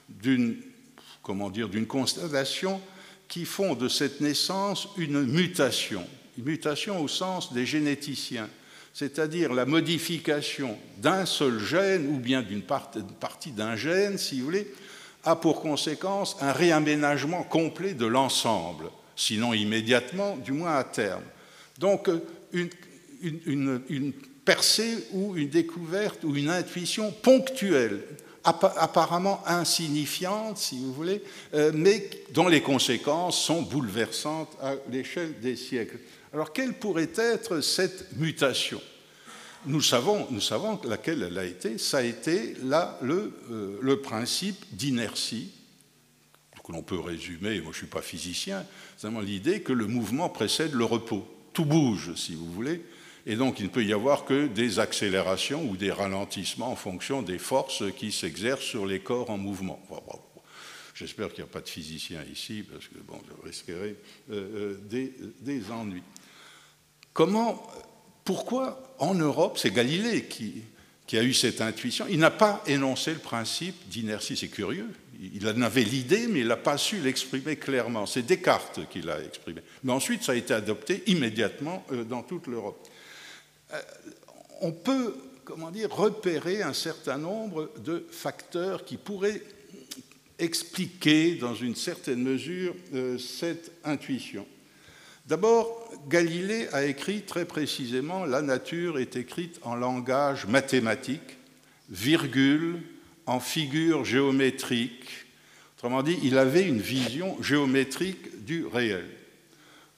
d'une, comment dire, d'une constatation qui font de cette naissance une mutation, une mutation au sens des généticiens, c'est-à-dire la modification d'un seul gène ou bien d'une partie d'un gène, si vous voulez, a pour conséquence un réaménagement complet de l'ensemble sinon immédiatement, du moins à terme. Donc euh, une, percée ou une découverte ou une intuition ponctuelle, apparemment insignifiante, si vous voulez, euh, mais dont les conséquences sont bouleversantes à l'échelle des siècles. Alors quelle pourrait être cette mutation? Nous savons, nous savons laquelle elle a été. Ça a été euh, le principe d'inertie que l'on peut résumer, moi je ne suis pas physicien, c'est l'idée que le mouvement précède le repos. Tout bouge, si vous voulez, et donc il ne peut y avoir que des accélérations ou des ralentissements en fonction des forces qui s'exercent sur les corps en mouvement. J'espère qu'il n'y a pas de physicien ici, parce que bon, je risquerais euh, euh, des, ennuis. Comment, pourquoi en Europe, c'est Galilée qui, a eu cette intuition, il n'a pas énoncé le principe d'inertie, c'est curieux, il en avait l'idée, mais il n'a pas su l'exprimer clairement. C'est Descartes qui l'a exprimé. Mais ensuite, ça a été adopté immédiatement euh, dans toute l'Europe. Euh, on peut, comment dire, repérer un certain nombre de facteurs qui pourraient expliquer, dans une certaine mesure, euh, cette intuition. D'abord, Galilée a écrit très précisément La nature est écrite en langage mathématique, virgule, en figure géométrique. Autrement dit, il avait une vision géométrique du réel.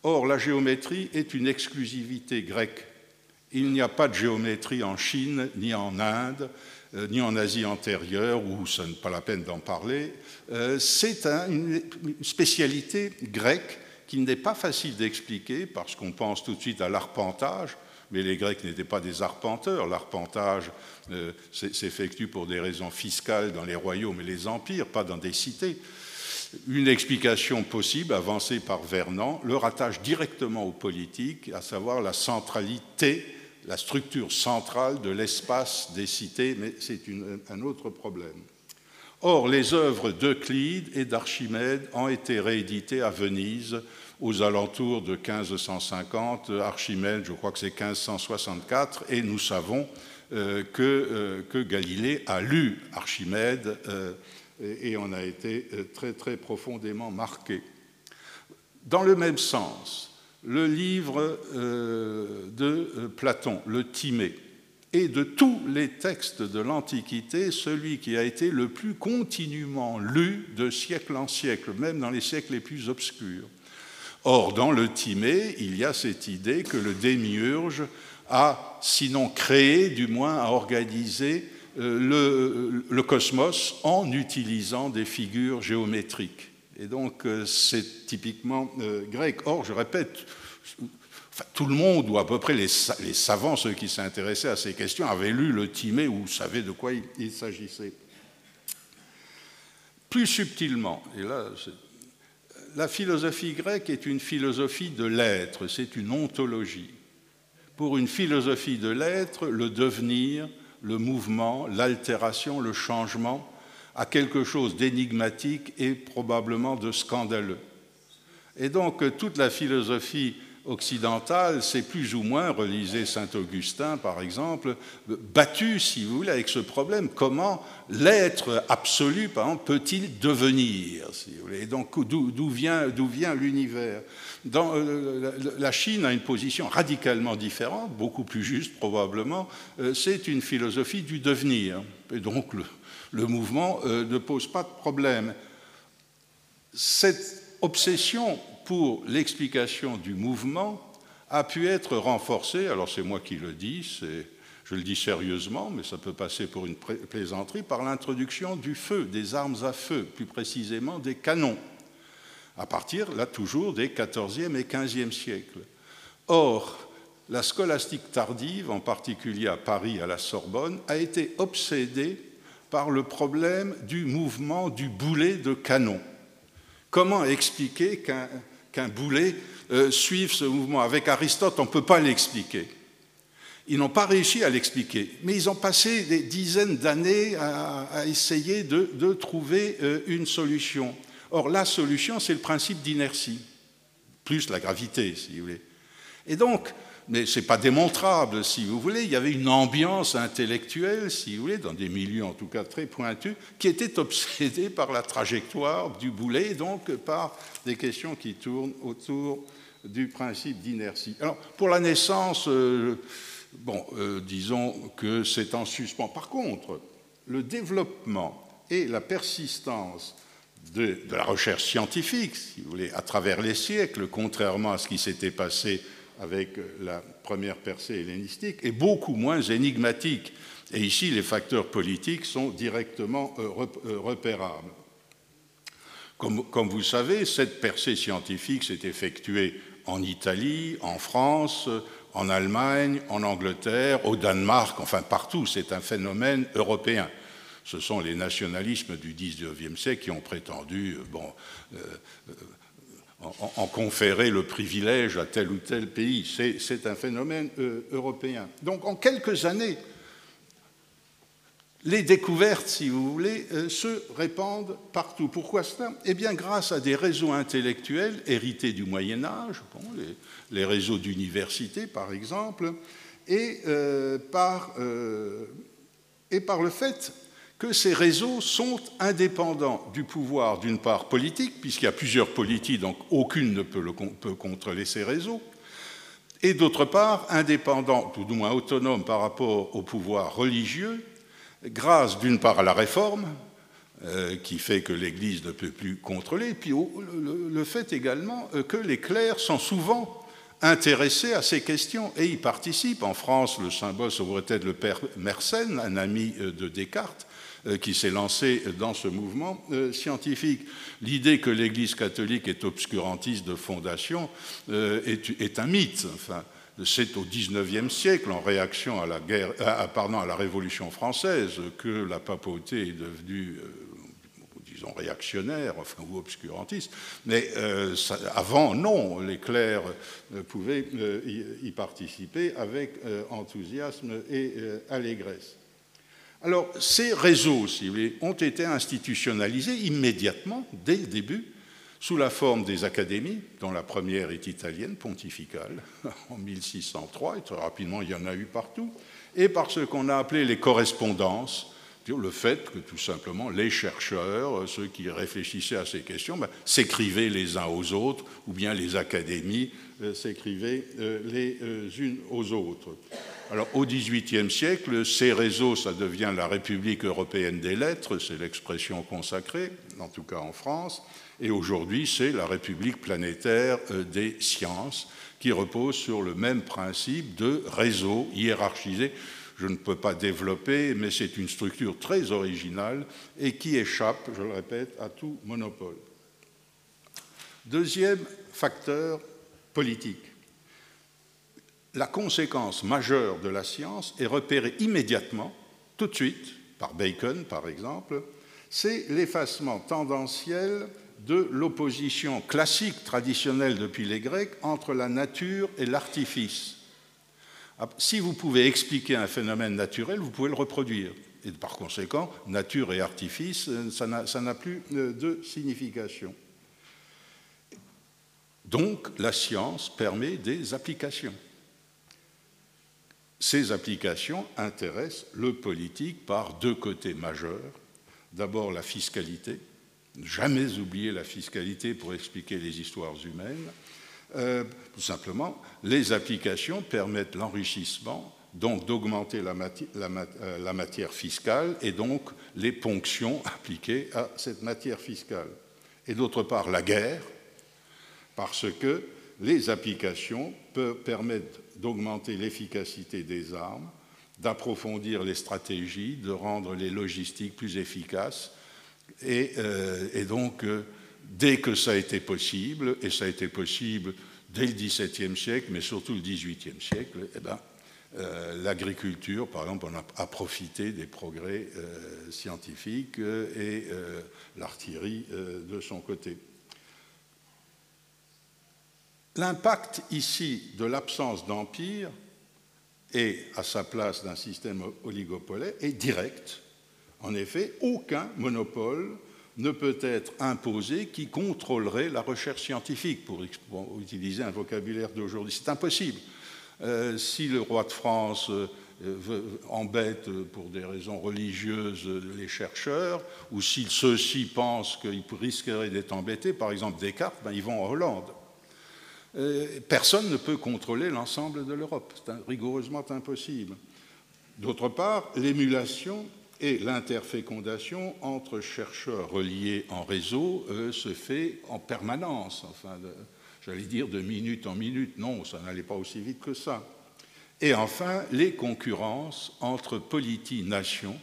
Or, la géométrie est une exclusivité grecque. Il n'y a pas de géométrie en Chine, ni en Inde, euh, ni en Asie antérieure, où ce n'est pas la peine d'en parler. Euh, c'est une spécialité grecque qui n'est pas facile d'expliquer parce qu'on pense tout de suite à l'arpentage, mais les Grecs n'étaient pas des arpenteurs. L'arpentage euh, s'effectue pour des raisons fiscales dans les royaumes et les empires, pas dans des cités. Une explication possible, avancée par Vernon, le rattache directement aux politiques, à savoir la centralité, la structure centrale de l'espace des cités, mais c'est un autre problème. Or, les œuvres d'Euclide et d'Archimède ont été rééditées à Venise aux alentours de 1550, Archimède, je crois que c'est 1564, et nous savons euh, que, euh, que, Galilée a lu Archimède euh, et on a été très très profondément marqué. Dans le même sens, le livre de Platon, le Timée, est de tous les textes de l'Antiquité celui qui a été le plus continuellement lu de siècle en siècle, même dans les siècles les plus obscurs. Or, dans le Timée, il y a cette idée que le démiurge a, sinon créé, du moins a organisé euh, le, cosmos en utilisant des figures géométriques. Et donc, euh, c'est typiquement euh, grec. Or, je répète, tout le monde, ou à peu près les, savants, ceux qui s'intéressaient à ces questions, avaient lu le Timée ou savaient de quoi il s'agissait. Plus subtilement, et là, la philosophie grecque est une philosophie de l'être, c'est une ontologie. Pour une philosophie de l'être, le devenir, le mouvement, l'altération, le changement à quelque chose d'énigmatique et probablement de scandaleux. Et donc toute la philosophie occidentale s'est plus ou moins, relisez Saint-Augustin par exemple, battue, si vous voulez, avec ce problème. Comment l'être absolu, par exemple, peut-il devenir si vous voulez Et donc d'où vient, vient l'univers? Euh, la Chine a une position radicalement différente, beaucoup plus juste probablement. Euh, c'est une philosophie du devenir. Et donc le, mouvement euh, ne pose pas de problème. Cette obsession pour l'explication du mouvement a pu être renforcée, alors c'est moi qui le dis, je le dis sérieusement, mais ça peut passer pour une plaisanterie, par l'introduction du feu, des armes à feu, plus précisément des canons à partir, là toujours, des XIVe et XVe siècles. Or, la scolastique tardive, en particulier à Paris, à la Sorbonne, a été obsédée par le problème du mouvement du boulet de canon. Comment expliquer qu'un boulet euh, suive ce mouvement Avec Aristote, on ne peut pas l'expliquer. Ils n'ont pas réussi à l'expliquer, mais ils ont passé des dizaines d'années à, essayer de, trouver euh, une solution. Or, la solution, c'est le principe d'inertie, plus la gravité, si vous voulez. Et donc, mais ce n'est pas démontrable, si vous voulez, il y avait une ambiance intellectuelle, si vous voulez, dans des milieux en tout cas très pointus, qui était obsédée par la trajectoire du boulet, donc par des questions qui tournent autour du principe d'inertie. Alors, pour la naissance, euh, euh, disons que c'est en suspens. Par contre, le développement et la persistance de, la recherche scientifique, si vous voulez, à travers les siècles, contrairement à ce qui s'était passé avec la première percée hellénistique, est beaucoup moins énigmatique. Et ici, les facteurs politiques sont directement euh, euh, repérables. Comme, comme, vous savez, cette percée scientifique s'est effectuée en Italie, en France, en Allemagne, en Angleterre, au Danemark, enfin partout. C'est un phénomène européen ce sont les nationalismes du XIXe siècle qui ont prétendu euh, bon, euh, en, conférer le privilège à tel ou tel pays. C'est un phénomène européen. Donc en quelques années, les découvertes, si vous voulez, se répandent partout. Pourquoi cela? Eh bien, grâce à des réseaux intellectuels hérités du Moyen Âge, les, réseaux d'universités, par exemple, par, et par le fait que ces réseaux sont indépendants du pouvoir, d'une part politique, puisqu'il y a plusieurs politiques, donc aucune ne peut, contrôler ces réseaux, et d'autre part indépendants, tout du moins autonomes par rapport au pouvoir religieux, grâce d'une part à la réforme, euh, qui fait que l'Église ne peut plus contrôler, et puis le, fait également euh, que les clercs sont souvent intéressés à ces questions et y participent. En France, le symbole, ça être le père Mersenne, un ami euh, de Descartes, qui s'est lancé dans ce mouvement euh, scientifique. L'idée que l'Église catholique est obscurantiste de fondation euh, est, un mythe. Enfin, c'est au XIXe siècle, en réaction à la, guerre, pardon, à la Révolution française, que la papauté est devenue disons réactionnaire enfin, ou obscurantiste, mais avant, non, les clercs pouvaient y, participer avec enthousiasme et allégresse. Alors, ces réseaux, si ont été institutionnalisés immédiatement, dès le début, sous la forme des académies, dont la première est italienne, pontificale, <laughs> en 1603, et très rapidement il y en a eu partout, et par ce qu'on a appelé les correspondances, le fait que tout simplement les chercheurs, ceux qui réfléchissaient à ces questions, ben, s'écrivaient les uns aux autres, ou bien les académies euh, s'écrivaient euh, les euh, unes aux autres. Alors, au XVIIIe siècle, ces réseaux, ça devient la République européenne des lettres, c'est l'expression consacrée, en tout cas en France, et aujourd'hui, c'est la République planétaire euh, des sciences, qui repose sur le même principe de réseau hiérarchisé. Je ne peux pas développer, mais c'est une structure très originale et qui échappe, je le répète, à tout monopole. Deuxième facteur politique la conséquence majeure de la science est repérée immédiatement, tout de suite, par Bacon par exemple, c'est l'effacement tendanciel de l'opposition classique traditionnelle depuis les Grecs entre la nature et l'artifice. Ah, si vous pouvez expliquer un phénomène naturel, vous pouvez le reproduire. Et par conséquent, nature et artifice, ça n'a plus de signification. Donc, la science permet des applications. Ces applications intéressent le politique par deux côtés majeurs. D'abord, la fiscalité. Jamais oublier la fiscalité pour expliquer les histoires humaines. Euh, tout simplement, les applications permettent l'enrichissement, donc d'augmenter la, euh, la, matière fiscale et donc les ponctions <laughs> appliquées à cette matière fiscale. Et d'autre part, la guerre, parce que les applications peuvent permettre d'augmenter l'efficacité des armes, d'approfondir les stratégies, de rendre les logistiques plus efficaces. Et, euh, donc, euh, dès que ça a été possible, et ça a été possible dès le XVIIe siècle, mais surtout le XVIIIe siècle, eh ben, euh, l'agriculture, par exemple, a, profité des progrès scientifiques et l'artillerie de son côté. L'impact ici de l'absence d'empire et à sa place d'un système oligopolaire est direct. En effet, aucun monopole ne peut être imposé qui contrôlerait la recherche scientifique, pour utiliser un vocabulaire d'aujourd'hui. C'est impossible. Euh, si le roi de France euh, embête pour des raisons religieuses les chercheurs, ou si ceux-ci pensent qu'ils risqueraient d'être embêtés, par exemple Descartes, ben, ils vont en Hollande. Euh, personne ne peut contrôler l'ensemble de l'Europe. C'est rigoureusement impossible. D'autre part, l'émulation et l'interfécondation entre chercheurs reliés en réseau euh, se fait en permanence, enfin, j'allais dire de minute en minute. Non, ça n'allait pas aussi vite que ça. Et enfin, les concurrences entre polities-nations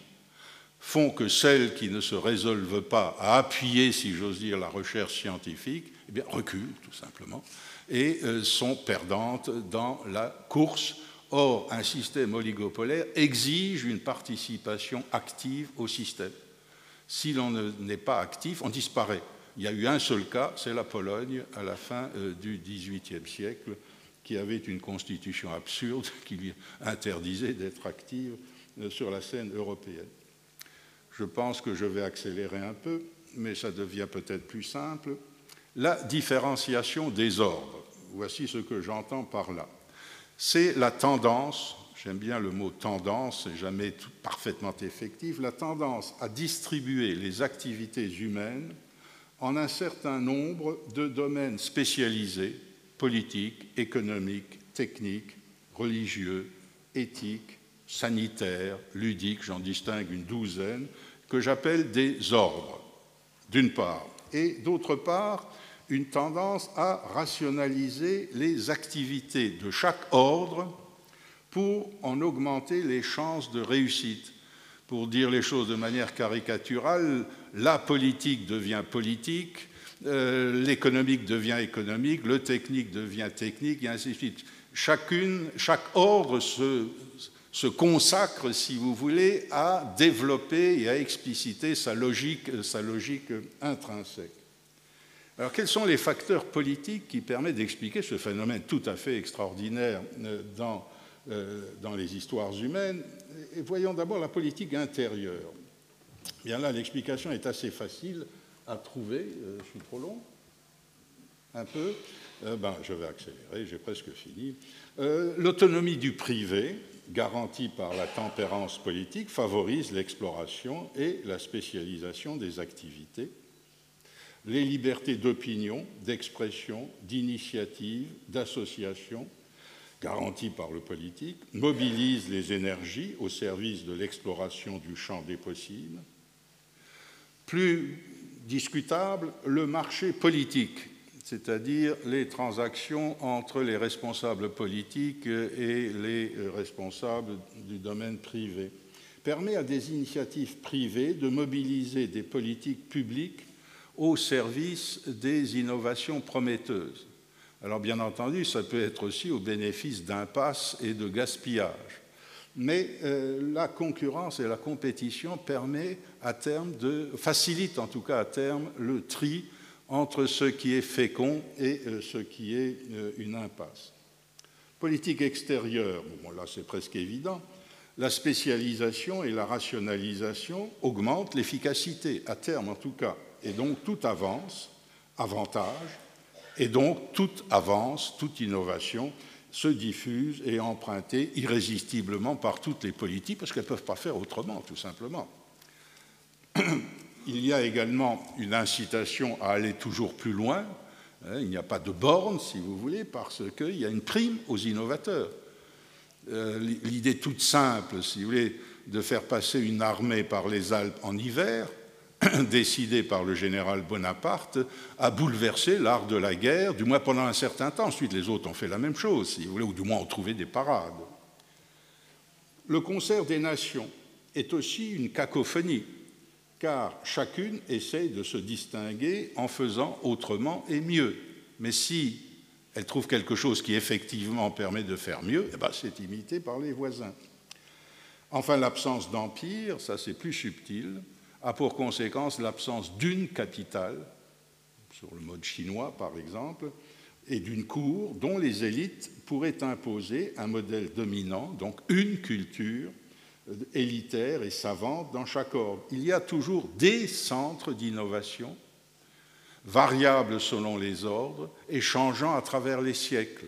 font que celles qui ne se résolvent pas à appuyer, si j'ose dire, la recherche scientifique, eh reculent tout simplement et euh, sont perdantes dans la course. Or, un système oligopolaire exige une participation active au système. Si l'on n'est pas actif, on disparaît. Il y a eu un seul cas, c'est la Pologne à la fin euh, du XVIIIe siècle, qui avait une constitution absurde <laughs> qui lui interdisait d'être active euh, sur la scène européenne. Je pense que je vais accélérer un peu, mais ça devient peut-être plus simple. La différenciation des ordres. Voici ce que j'entends par là. C'est la tendance, j'aime bien le mot tendance, c'est jamais parfaitement effectif, la tendance à distribuer les activités humaines en un certain nombre de domaines spécialisés, politiques, économiques, techniques, religieux, éthiques, sanitaires, ludiques, j'en distingue une douzaine, que j'appelle des ordres, d'une part, et d'autre part, une tendance à rationaliser les activités de chaque ordre pour en augmenter les chances de réussite. Pour dire les choses de manière caricaturale, la politique devient politique, euh, l'économique devient économique, le technique devient technique, et ainsi de suite. Chacune, chaque ordre se, consacre, si vous voulez, à développer et à expliciter sa logique intrinsèque. Alors quels sont les facteurs politiques qui permettent d'expliquer ce phénomène tout à fait extraordinaire euh, dans, euh, dans les histoires humaines? Voyons d'abord la politique intérieure. Bien là, l'explication est assez facile à trouver. Euh, je suis trop long Un peu ben, Je vais accélérer, j'ai presque fini. L'autonomie du privé, garantie par la tempérance politique, favorise l'exploration et la spécialisation des activités les libertés d'opinion, d'expression, d'initiative, d'association, garanties par le politique, mobilisent les énergies au service de l'exploration du champ des possibles. Plus discutable, le marché politique, c'est-à-dire les transactions entre les responsables politiques et les responsables du domaine privé, permet à des initiatives privées de mobiliser des politiques publiques au service des innovations prometteuses. Alors bien entendu, ça peut être aussi au bénéfice d'impasses et de gaspillage. Mais euh, la concurrence et la compétition permet à terme facilite en tout cas à terme le tri entre ce qui est fécond et euh, ce qui est euh, une impasse. Politique extérieure, bon là c'est presque évident, la spécialisation et la rationalisation augmentent l'efficacité, à terme en tout cas, et donc tout avance, avantage, et donc toute avance, toute innovation se diffuse et est empruntée irrésistiblement par toutes les politiques, parce qu'elles ne peuvent pas faire autrement, tout simplement. <clears throat> Il y a également une incitation à aller toujours plus loin. Hein, il n'y a pas de borne, si vous voulez, parce qu'il y a une prime aux innovateurs. Euh, l'idée toute simple, si vous voulez, de faire passer une armée par les Alpes en hiver, <coughs> décidée par le général Bonaparte, a bouleversé l'art de la guerre, du moins pendant un certain temps. Ensuite, les autres ont fait la même chose, si vous voulez, ou du moins ont trouvé des parades. Le concert des nations est aussi une cacophonie, car chacune essaye de se distinguer en faisant autrement et mieux. Mais si elle trouve quelque chose qui effectivement permet de faire mieux, eh ben, c'est imité par les voisins. Enfin, l'absence d'empire, ça c'est plus subtil, a pour conséquence l'absence d'une capitale, sur le mode chinois par exemple, et d'une cour dont les élites pourraient imposer un modèle dominant, donc une culture élitaire et savante dans chaque ordre. Il y a toujours des centres d'innovation variables selon les ordres et changeant à travers les siècles.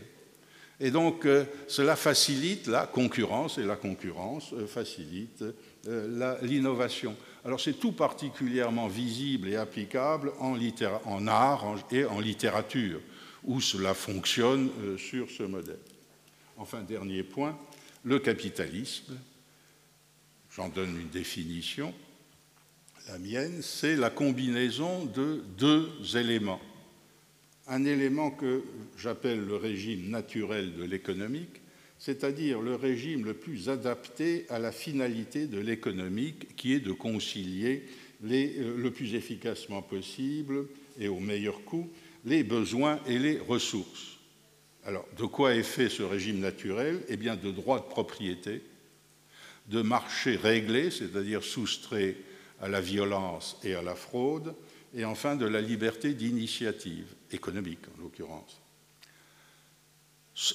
Et donc euh, cela facilite la concurrence et la concurrence euh, facilite euh, l'innovation. Alors c'est tout particulièrement visible et applicable en, en art et en littérature, où cela fonctionne sur ce modèle. Enfin, dernier point, le capitalisme. J'en donne une définition la mienne, c'est la combinaison de deux éléments. Un élément que j'appelle le régime naturel de l'économique, c'est-à-dire le régime le plus adapté à la finalité de l'économique, qui est de concilier euh, le plus efficacement possible et au meilleur coût les besoins et les ressources. Alors, de quoi est fait ce régime naturel? Eh bien, de droits de propriété, de marchés réglés, c'est-à-dire soustraits à la violence et à la fraude, et enfin de la liberté d'initiative, économique en l'occurrence.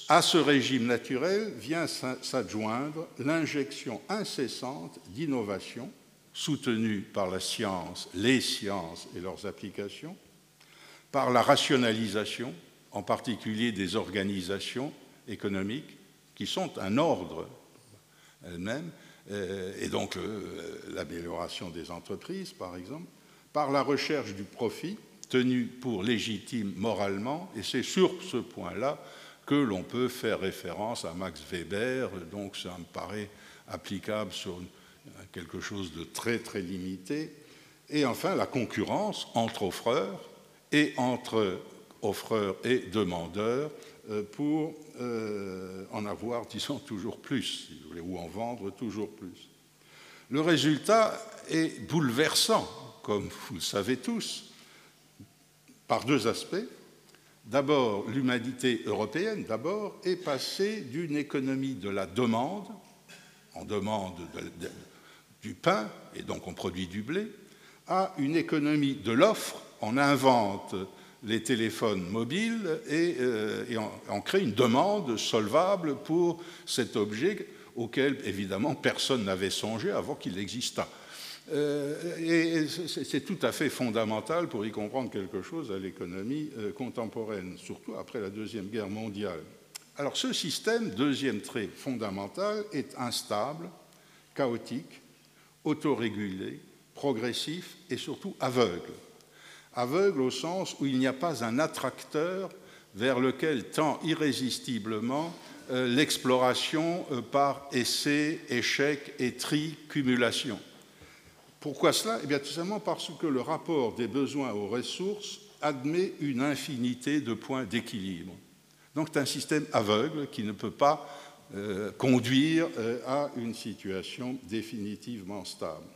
À ce régime naturel vient s'adjoindre l'injection incessante d'innovation soutenue par la science, les sciences et leurs applications, par la rationalisation, en particulier des organisations économiques, qui sont un ordre elles-mêmes, euh, et donc euh, l'amélioration des entreprises, par exemple, par la recherche du profit, tenu pour légitime moralement, et c'est sur ce point-là que l'on peut faire référence à Max Weber, donc ça me paraît applicable sur quelque chose de très très limité, et enfin la concurrence entre offreurs et entre offreurs et demandeurs euh, pour euh, en avoir, disons, toujours plus, ou en vendre toujours plus. Le résultat est bouleversant, comme vous le savez tous, par deux aspects. D'abord, l'humanité européenne, est passée d'une économie de la demande, on demande du pain, et donc on produit du blé, à une économie de l'offre, on invente les téléphones mobiles et, euh, on, crée une demande solvable pour cet objet auquel, évidemment, personne n'avait songé avant qu'il existât. Euh, et c'est tout à fait fondamental pour y comprendre quelque chose à l'économie euh, contemporaine, surtout après la Deuxième Guerre mondiale. Alors ce système, deuxième trait fondamental, est instable, chaotique, autorégulé, progressif et surtout aveugle aveugle au sens où il n'y a pas un attracteur vers lequel tend irrésistiblement euh, l'exploration par essai, échec et tri, cumulation. Pourquoi cela Eh bien tout simplement parce que le rapport des besoins aux ressources admet une infinité de points d'équilibre. Donc c'est un système aveugle qui ne peut pas euh, conduire à une situation définitivement stable.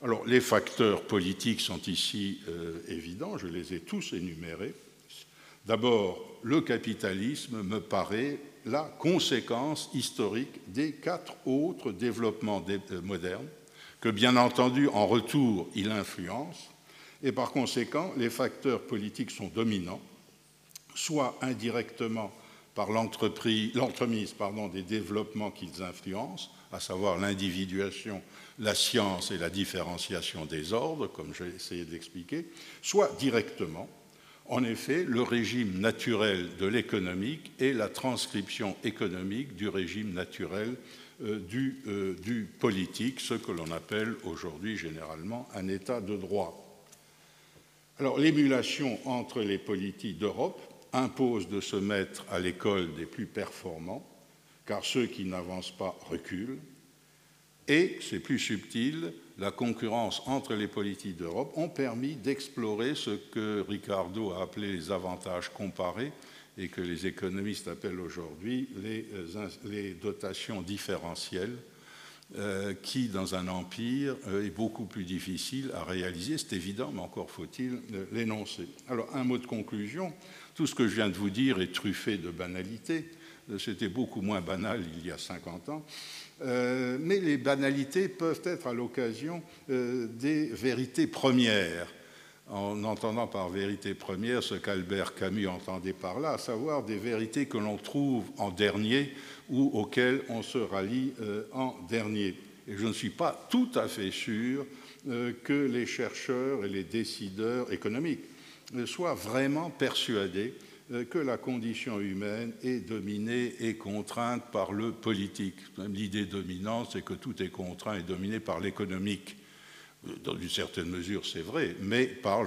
Alors, les facteurs politiques sont ici euh, évidents, je les ai tous énumérés. D'abord, le capitalisme me paraît la conséquence historique des quatre autres développements euh, modernes, que bien entendu, en retour, il influence, et par conséquent, les facteurs politiques sont dominants, soit indirectement par l'entremise des développements qu'ils influencent, à savoir l'individuation, la science et la différenciation des ordres, comme j'ai essayé d'expliquer, soit directement, en effet, le régime naturel de l'économique et la transcription économique du régime naturel du, euh, du, politique, ce que l'on appelle aujourd'hui généralement un état de droit. Alors l'émulation entre les politiques d'Europe impose de se mettre à l'école des plus performants, car ceux qui n'avancent pas reculent, et, c'est plus subtil, la concurrence entre les politiques d'Europe ont permis d'explorer ce que Ricardo a appelé les avantages comparés et que les économistes appellent aujourd'hui les, euh, dotations différentielles, euh, qui, dans un empire, euh, est beaucoup plus difficile à réaliser. C'est évident, mais encore faut-il l'énoncer. Alors, un mot de conclusion. Tout ce que je viens de vous dire est truffé de banalité. C'était beaucoup moins banal il y a 50 ans. Mais les banalités peuvent être à l'occasion des vérités premières, en entendant par vérité première ce qu'Albert Camus entendait par là, à savoir des vérités que l'on trouve en dernier ou auxquelles on se rallie euh, en dernier. Et je ne suis pas tout à fait sûr que les chercheurs et les décideurs économiques soient vraiment persuadés euh, que la condition humaine est dominée et contrainte par le politique. L'idée dominante, c'est que tout est contraint et dominé par l'économique. Euh, dans une certaine mesure, c'est vrai, mais par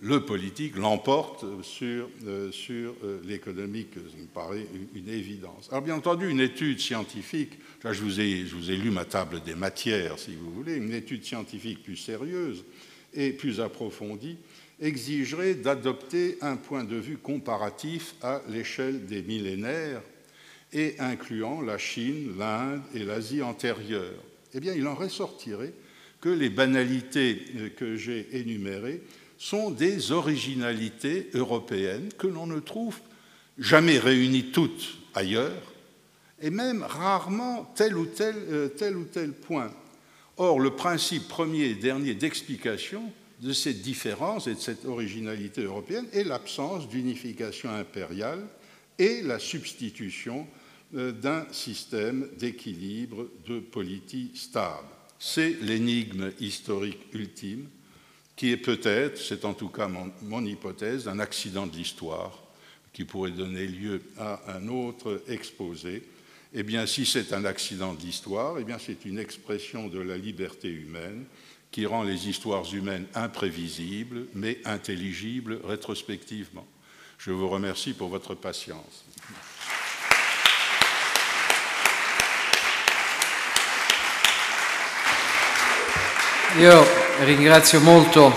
le politique l'emporte sur, euh, sur l'économique, ça me paraît une évidence. Alors bien entendu, une étude scientifique, là je vous, ai, je vous ai lu ma table des matières, si vous voulez, une étude scientifique plus sérieuse et plus approfondie, exigerait d'adopter un point de vue comparatif à l'échelle des millénaires et incluant la Chine, l'Inde et l'Asie antérieure. Eh bien, il en ressortirait que les banalités que j'ai énumérées sont des originalités européennes que l'on ne trouve jamais réunies toutes ailleurs, et même rarement tel ou tel, euh, tel ou tel point. Or, le principe premier et dernier d'explication de cette différence et de cette originalité européenne est l'absence d'unification impériale et la substitution euh, d'un système d'équilibre de politique stable. C'est l'énigme historique ultime qui est peut-être, c'est en tout cas mon, hypothèse, un accident de l'histoire qui pourrait donner lieu à un autre exposé. Eh bien, si c'est un accident de l'histoire, eh bien, c'est une expression de la liberté humaine qui rend les histoires humaines imprévisibles, mais intelligibles rétrospectivement. Je vous remercie pour votre patience. Io ringrazio molto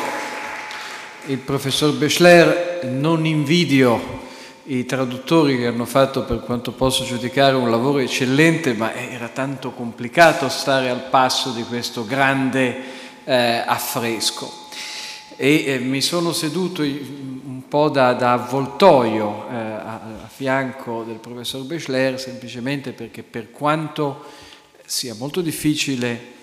il professor Beschler, non invidio i traduttori che hanno fatto, per quanto posso giudicare, un lavoro eccellente, ma era tanto complicato stare al passo di questo grande eh, affresco. E eh, mi sono seduto un po' da, da avvoltoio eh, a, a, fianco del professor Beschler semplicemente perché per quanto sia molto difficile,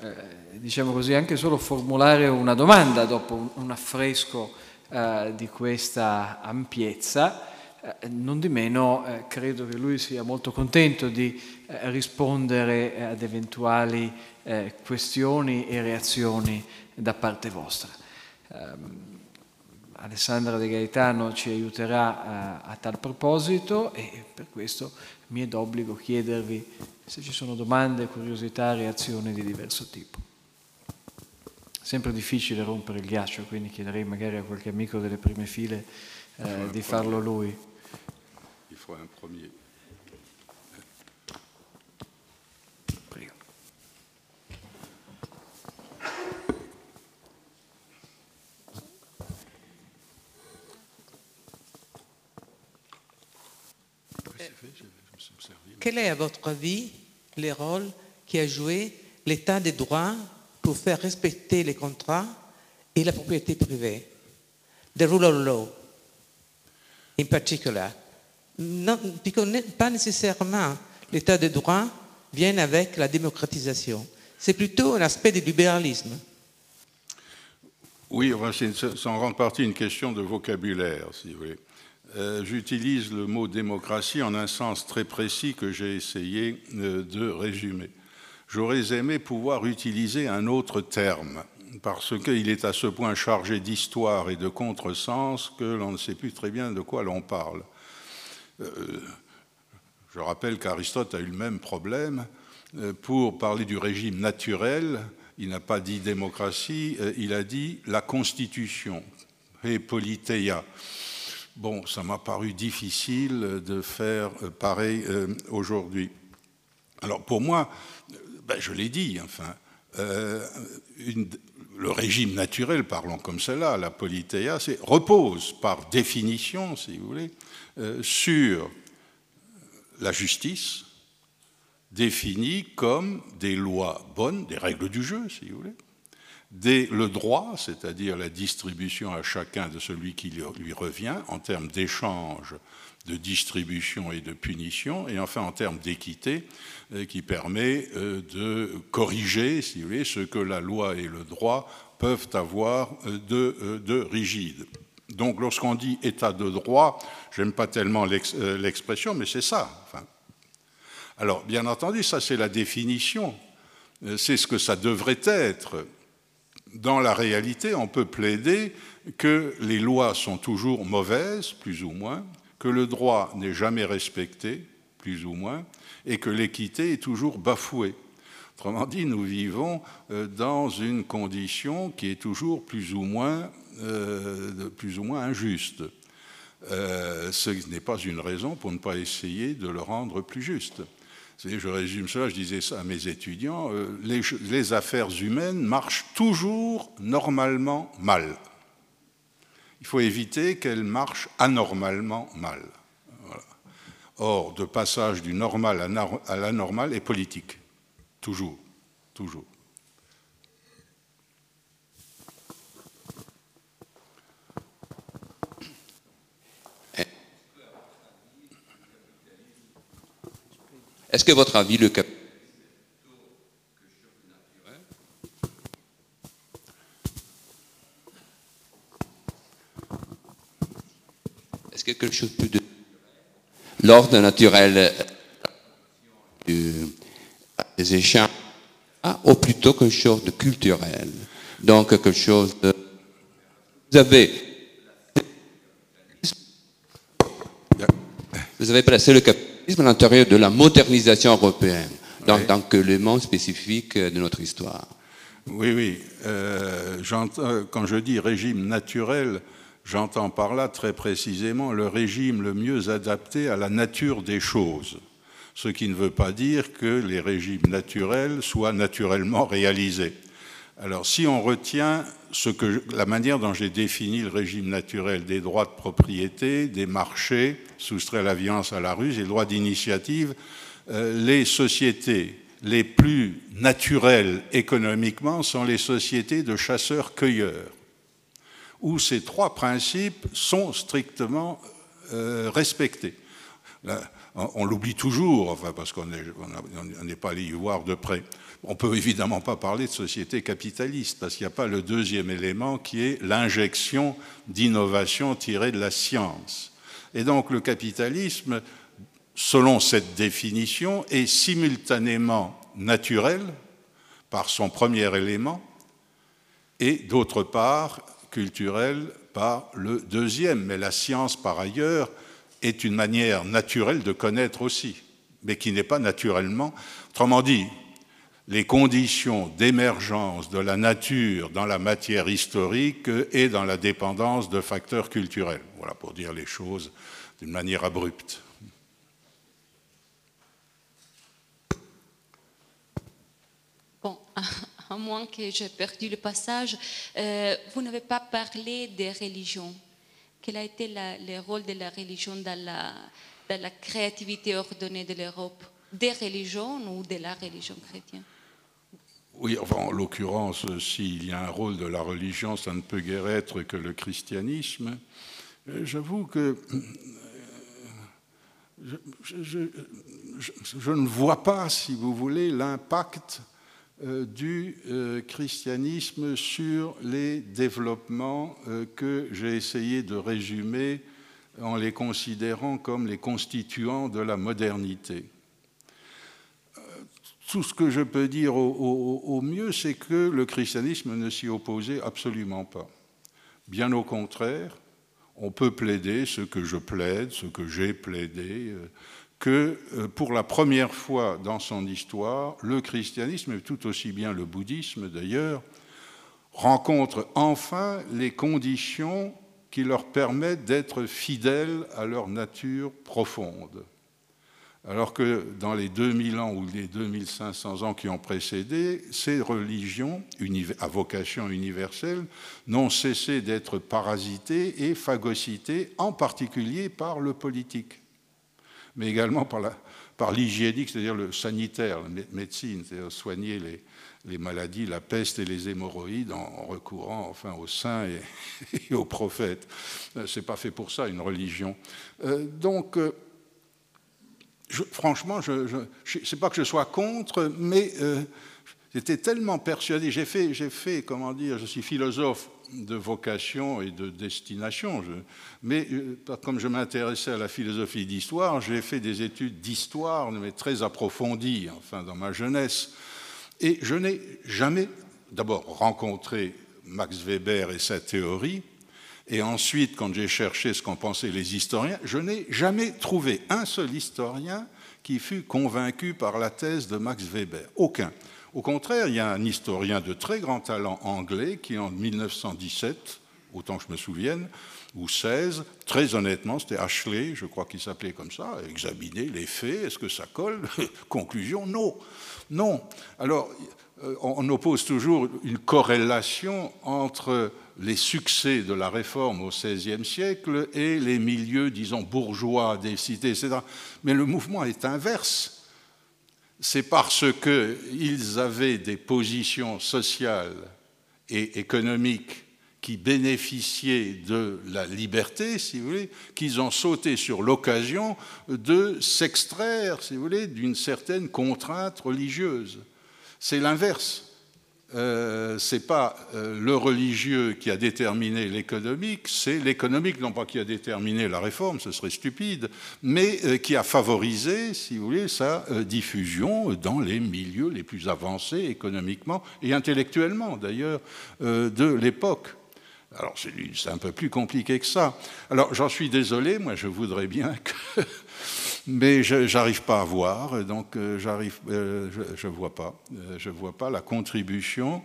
eh, diciamo così, anche solo formulare una domanda dopo un, affresco eh, di questa ampiezza, eh, non di meno eh, credo che lui sia molto contento di eh, rispondere ad eventuali eh, questioni e reazioni da parte vostra. Um, Alessandra De Gaetano ci aiuterà a tal proposito e per questo mi è d'obbligo chiedervi se ci sono domande, curiosità, reazioni di diverso tipo. Sempre difficile rompere il ghiaccio, quindi chiederei magari a qualche amico delle prime file eh, di farlo lui. faut un premier. Quel est, à votre avis, le rôle qui a joué l'État de droit pour faire respecter les contrats et la propriété privée? The rule of law, in particular pas nécessairement l'état de droit vient avec la démocratisation. C'est plutôt un aspect du libéralisme. Oui, c'est en grande partie une question de vocabulaire, si vous voulez. euh, j'utilise le mot démocratie en un sens très précis que j'ai essayé euh, de résumer. J'aurais aimé pouvoir utiliser un autre terme, parce qu'il est à ce point chargé d'histoire et de contresens que l'on ne sait plus très bien de quoi l'on parle. je rappelle qu'Aristote a eu le même problème. Pour parler du régime naturel, il n'a pas dit démocratie, il a dit la constitution, et politeia. Bon, ça m'a paru difficile de faire euh, pareil euh, aujourd'hui. Alors pour moi, ben, je l'ai dit, enfin, euh, le régime naturel, parlons comme cela, la politeia, repose par définition, si vous voulez, sur la justice, définie comme des lois bonnes, des règles du jeu, si vous voulez, le droit, c'est-à-dire la distribution à chacun de celui qui lui revient en termes d'échange, de distribution et de punition, et enfin en termes d'équité, euh, qui permet euh, de corriger, si vous voulez, ce que la loi et le droit peuvent avoir euh, de, rigide. Donc lorsqu'on dit état de droit, j'aime pas tellement l'expression, mais c'est ça. alors bien entendu, ça c'est la définition, c'est ce que ça devrait être dans la réalité, on peut plaider que les lois sont toujours mauvaises, plus ou moins, que le droit n'est jamais respecté, plus ou moins, et que l'équité est toujours bafouée. Autrement dit, nous vivons euh, dans une condition qui est toujours plus ou moins, euh, plus ou moins injuste. Euh, ce n'est pas une raison pour ne pas essayer de le rendre plus juste je résume cela, je disais ça à mes étudiants, euh, les, affaires humaines marchent toujours normalement mal. Il faut éviter qu'elles marchent anormalement mal. Or, de passage du normal à l'anormal est politique. Toujours, toujours. Est-ce que votre avis, le capitalisme Est-ce que quelque chose de l'ordre naturel euh, des échanges ou plutôt quelque chose de culturel Donc quelque chose de... Vous avez... Vous avez placé le capitalisme à l'intérieur de la modernisation européenne, dans, tant qu'élément spécifique de notre histoire. Oui, oui. Euh, quand je dis régime naturel, j'entends par là très précisément le régime le mieux adapté à la nature des choses. Ce qui ne veut pas dire que les régimes naturels soient naturellement réalisés. Alors, si on retient la manière dont j'ai défini le régime naturel des droits de propriété, des marchés, soustraits à la violence à la ruse, et le droit d'initiative, euh, les sociétés les plus naturelles économiquement sont les sociétés de chasseurs-cueilleurs, où ces trois principes sont strictement euh, respectés. on, l'oublie toujours, enfin, parce qu'on n'est pas allé y voir de près. On ne peut évidemment pas parler de société capitaliste, parce qu'il n'y a pas le deuxième élément qui est l'injection d'innovation tirée de la science. Et donc le capitalisme, selon cette définition, est simultanément naturel par son premier élément et d'autre part culturel par le deuxième. Mais la science, par ailleurs, est une manière naturelle de connaître aussi, mais qui n'est pas naturellement. Autrement dit, les conditions d'émergence de la nature dans la matière historique et dans la dépendance de facteurs culturels. Voilà pour dire les choses d'une manière abrupte. <laughs> à moins que j'ai perdu le passage, euh, vous n'avez pas parlé des religions. Quel a été le rôle de la religion dans la, créativité ordonnée de l'Europe? Des religions ou de la religion chrétienne? Oui, enfin, en l'occurrence, s'il y a un rôle de la religion, ça ne peut guère être que le christianisme. Euh, j'avoue que euh, je, ne vois pas, si vous voulez, l'impact euh, du christianisme sur les développements que j'ai essayé de résumer en les considérant comme les constituants de la modernité. Euh, tout ce que je peux dire au, mieux, c'est que le christianisme ne s'y opposait absolument pas. Bien au contraire, on peut plaider ce que je plaide, ce que j'ai plaidé, euh, que euh, pour la première fois dans son histoire, le christianisme, et tout aussi bien le bouddhisme d'ailleurs, rencontre enfin les conditions qui leur permettent d'être fidèles à leur nature profonde. Alors que dans les 2000 ans ou les 2500 ans qui ont précédé, ces religions à vocation universelle n'ont cessé d'être parasitées et phagocytées, en particulier par le politique, mais également par l'hygiénique, c'est-à-dire le sanitaire, la médecine, c'est-à-dire soigner les, maladies, la peste et les hémorroïdes en recourant enfin aux saints et, <laughs> aux prophètes. Euh, c'est pas fait pour ça une religion. Euh, donc, euh, franchement, je, je c'est pas que je sois contre, mais j'étais tellement persuadé. J'ai fait, j'ai fait, comment dire, je suis philosophe de vocation et de destination. mais comme je m'intéressais à la philosophie d'histoire, j'ai fait des études d'histoire, mais très approfondies, enfin, dans ma jeunesse. Et je n'ai jamais d'abord rencontré Max Weber et sa théorie, et ensuite, quand j'ai cherché ce qu'en pensaient les historiens, je n'ai jamais trouvé un seul historien qui fût convaincu par la thèse de Max Weber. Aucun. Au contraire, il y a un historien de très grand talent anglais qui, en 1917, autant que je me souvienne, ou 16, très honnêtement, c'était Ashley, je crois qu'il s'appelait comme ça, examiner les faits, est-ce que ça colle <laughs> Conclusion, non. Non. Alors, euh, on oppose toujours une corrélation entre les succès de la réforme au XVIe siècle et les milieux, disons, bourgeois des cités, etc. Mais le mouvement est inverse. C'est parce qu'ils avaient des positions sociales et économiques qui bénéficiaient de la liberté, si vous voulez, qu'ils ont sauté sur l'occasion de s'extraire, si vous voulez, d'une certaine contrainte religieuse. C'est l'inverse. Euh, ce n'est pas euh, le religieux qui a déterminé l'économique, c'est l'économique, non pas qui a déterminé la réforme, ce serait stupide, mais euh, qui a favorisé, si vous voulez, sa diffusion dans les milieux les plus avancés économiquement et intellectuellement, d'ailleurs, de l'époque. Alors c'est un peu plus compliqué que ça. Alors j'en suis désolé, moi je voudrais bien <laughs> que... Mais je n'arrive pas à voir, donc euh, euh, je ne vois pas. Euh, je vois pas la contribution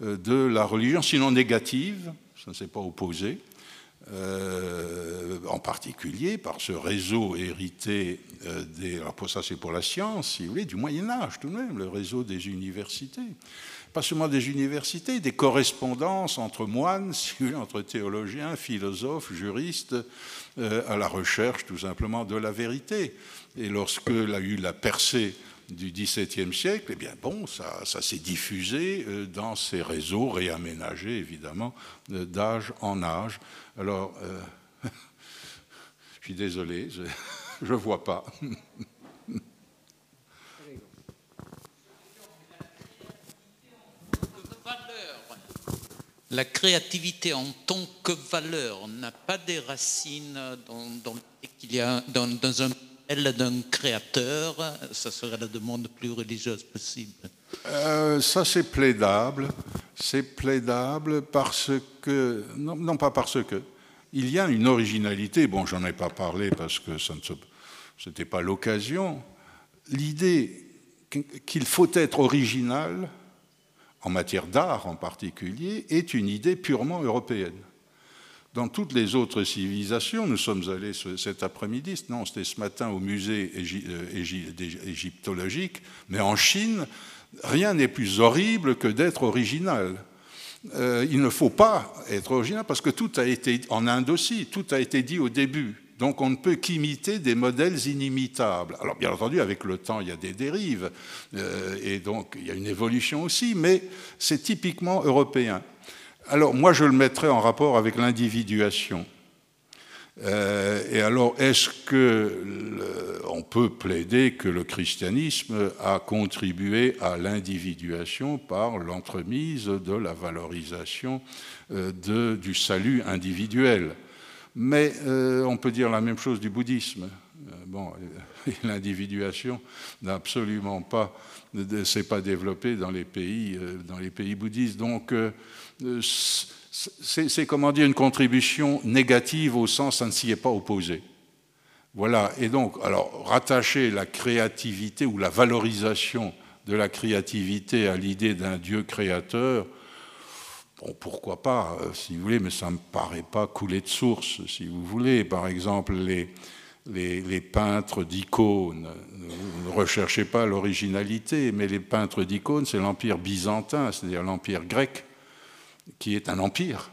de la religion, sinon négative, ça ne s'est pas opposé, en particulier par ce réseau hérité des... Alors ça c'est pour la science, si vous voulez, du Moyen Âge tout de même, le réseau des universités pas seulement des universités, des correspondances entre moines, <laughs> entre théologiens, philosophes, juristes, euh, à la recherche tout simplement de la vérité. Et lorsqu'il a eu la percée du XVIIe siècle, eh bien bon, ça, s'est diffusé euh, dans ces réseaux réaménagés, évidemment, d'âge en âge. Alors, euh, <laughs> je suis désolé, je <laughs> ne vois pas. la créativité en tant que valeur n'a pas des racines dans, dans, un modèle d'un créateur, ça serait la demande plus religieuse possible. Euh, ça c'est plaidable, c'est plaidable parce que non, pas parce que il y a une originalité. Bon, j'en ai pas parlé parce que ça ne c'était pas l'occasion. L'idée qu'il faut être original en matière d'art en particulier, est une idée purement européenne. Dans toutes les autres civilisations, nous sommes allés cet après-midi, non, c'était ce matin au musée euh, égyptologique, mais en Chine, rien n'est plus horrible que d'être original. Euh, il ne faut pas être original parce que tout a été, en Inde aussi, tout a été dit au début. Donc on ne peut qu'imiter des modèles inimitables. Alors bien entendu, avec le temps, il y a des dérives, euh, et donc il y a une évolution aussi, mais c'est typiquement européen. Alors moi, je le mettrais en rapport avec l'individuation. Euh, et alors, est-ce qu'on peut plaider que le christianisme a contribué à l'individuation par l'entremise de la valorisation euh, du salut individuel? Mais on peut dire la même chose du bouddhisme. <laughs> l'individuation n'a absolument pas, s'est pas développée dans les pays, dans les pays bouddhistes. Donc, c'est comment dire une contribution négative au sens ça ne s'y est pas opposé. Voilà, et donc, alors, rattacher la créativité ou la valorisation de la créativité à l'idée d'un Dieu créateur, bon, pourquoi pas, euh, si vous voulez, mais ça ne me paraît pas couler de source, si vous voulez. Par exemple, les, les, les peintres d'icônes, ne recherchez pas l'originalité, mais les peintres d'icônes, c'est l'empire byzantin, c'est-à-dire l'empire grec, qui est un empire,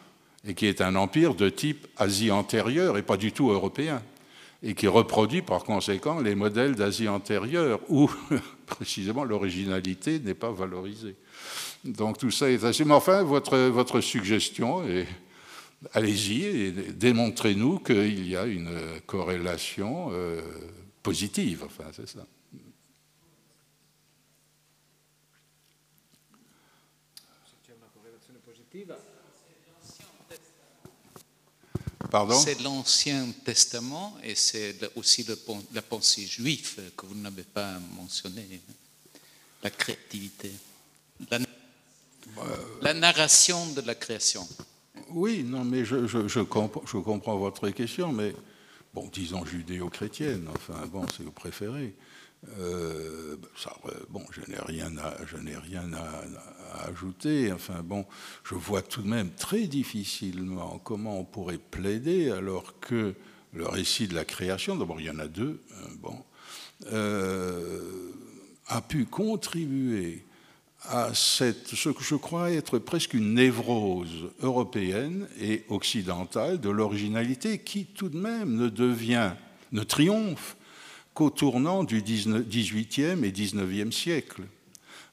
et qui est un empire de type Asie antérieure et pas du tout européen et qui reproduit par conséquent les modèles d'Asie antérieure, où <laughs> précisément l'originalité n'est pas valorisée. Donc tout ça est assez... Mais enfin, votre, votre suggestion, est... allez-y et démontrez-nous qu'il y a une corrélation euh, positive. Enfin, c'est ça. C'est l'Ancien Testament et c'est aussi la pensée juive que vous n'avez pas mentionné, la créativité, la, narration de la création. Oui, non, mais je, je, comprends, votre question, mais bon, disons judéo-chrétienne, enfin, bon, c'est vous préférez. Euh, ça, bon, je n'ai rien, à, je n'ai rien à, ajouter. Enfin bon, je vois tout de même très difficilement comment on pourrait plaider alors que le récit de la création, d'abord il y en a deux, hein, bon, euh, a pu contribuer à cette, ce que je crois être presque une névrose européenne et occidentale de l'originalité qui tout de même ne devient, ne triomphe qu'au tournant du XVIIIe et XIXe siècle,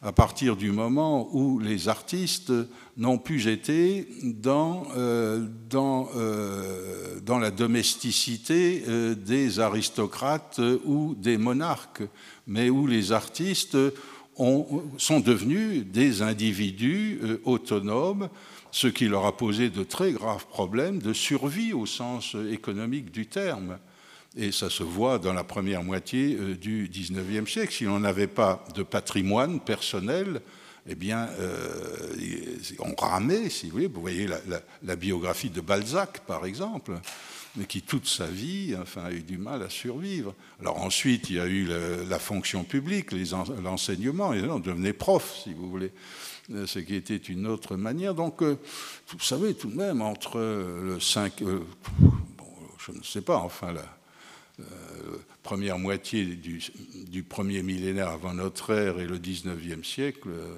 à partir du moment où les artistes n'ont plus été dans, euh, euh, la domesticité euh, des aristocrates ou des monarques, mais où les artistes ont, sont devenus des individus autonomes, ce qui leur a posé de très graves problèmes de survie au sens économique du terme. Et ça se voit dans la première moitié euh, du XIXe siècle. Si on n'avait pas de patrimoine personnel, eh bien, euh, on ramait, si vous voulez. Vous voyez la, biographie de Balzac, par exemple, mais qui toute sa vie a eu du mal à survivre. Alors ensuite, il y a eu la, fonction publique, l'enseignement, et on devenait prof, si vous voulez, euh, ce qui était une autre manière. Donc, vous savez, tout de même, entre le 5... bon, je ne sais pas, enfin, euh, première moitié du, premier millénaire avant notre ère et le 19e siècle, euh,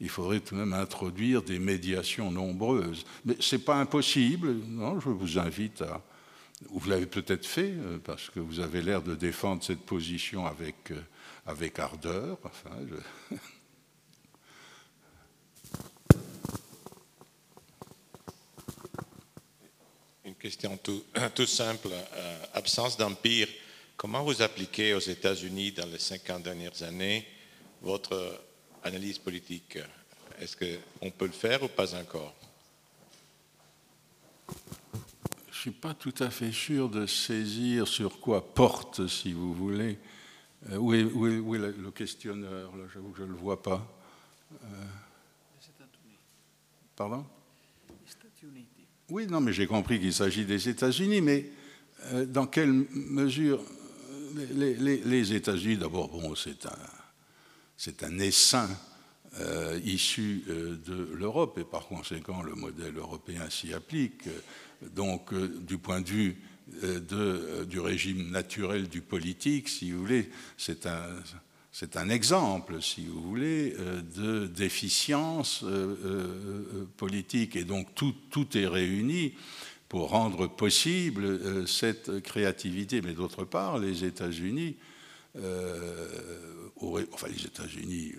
il faudrait tout de même introduire des médiations nombreuses. Mais ce n'est pas impossible, je vous invite à... Vous l'avez peut-être fait, euh, parce que vous avez l'air de défendre cette position avec, avec ardeur. Enfin, <laughs> question tout, tout simple. Euh, absence d'empire. Comment vous appliquez aux États-Unis dans les 50 dernières années votre analyse politique? Est-ce qu'on peut le faire ou pas encore? Je ne suis pas tout à fait sûr de saisir sur quoi porte, si vous voulez. Euh, où, est, le, questionneur? J'avoue que je ne le vois pas. Euh, pardon? Oui, non, mais j'ai compris qu'il s'agit des États-Unis, mais euh, dans quelle mesure les, États-Unis, d'abord, bon, c'est un, c'est un essaim euh, issu euh, de l'Europe, et par conséquent, le modèle européen s'y applique. Donc, du point de vue du régime naturel du politique, si vous voulez, c'est un c'est un exemple, si vous voulez, euh, de déficience euh, euh, politique. Et donc tout, est réuni pour rendre possible cette créativité. Mais d'autre part, les États-Unis, enfin les États-Unis,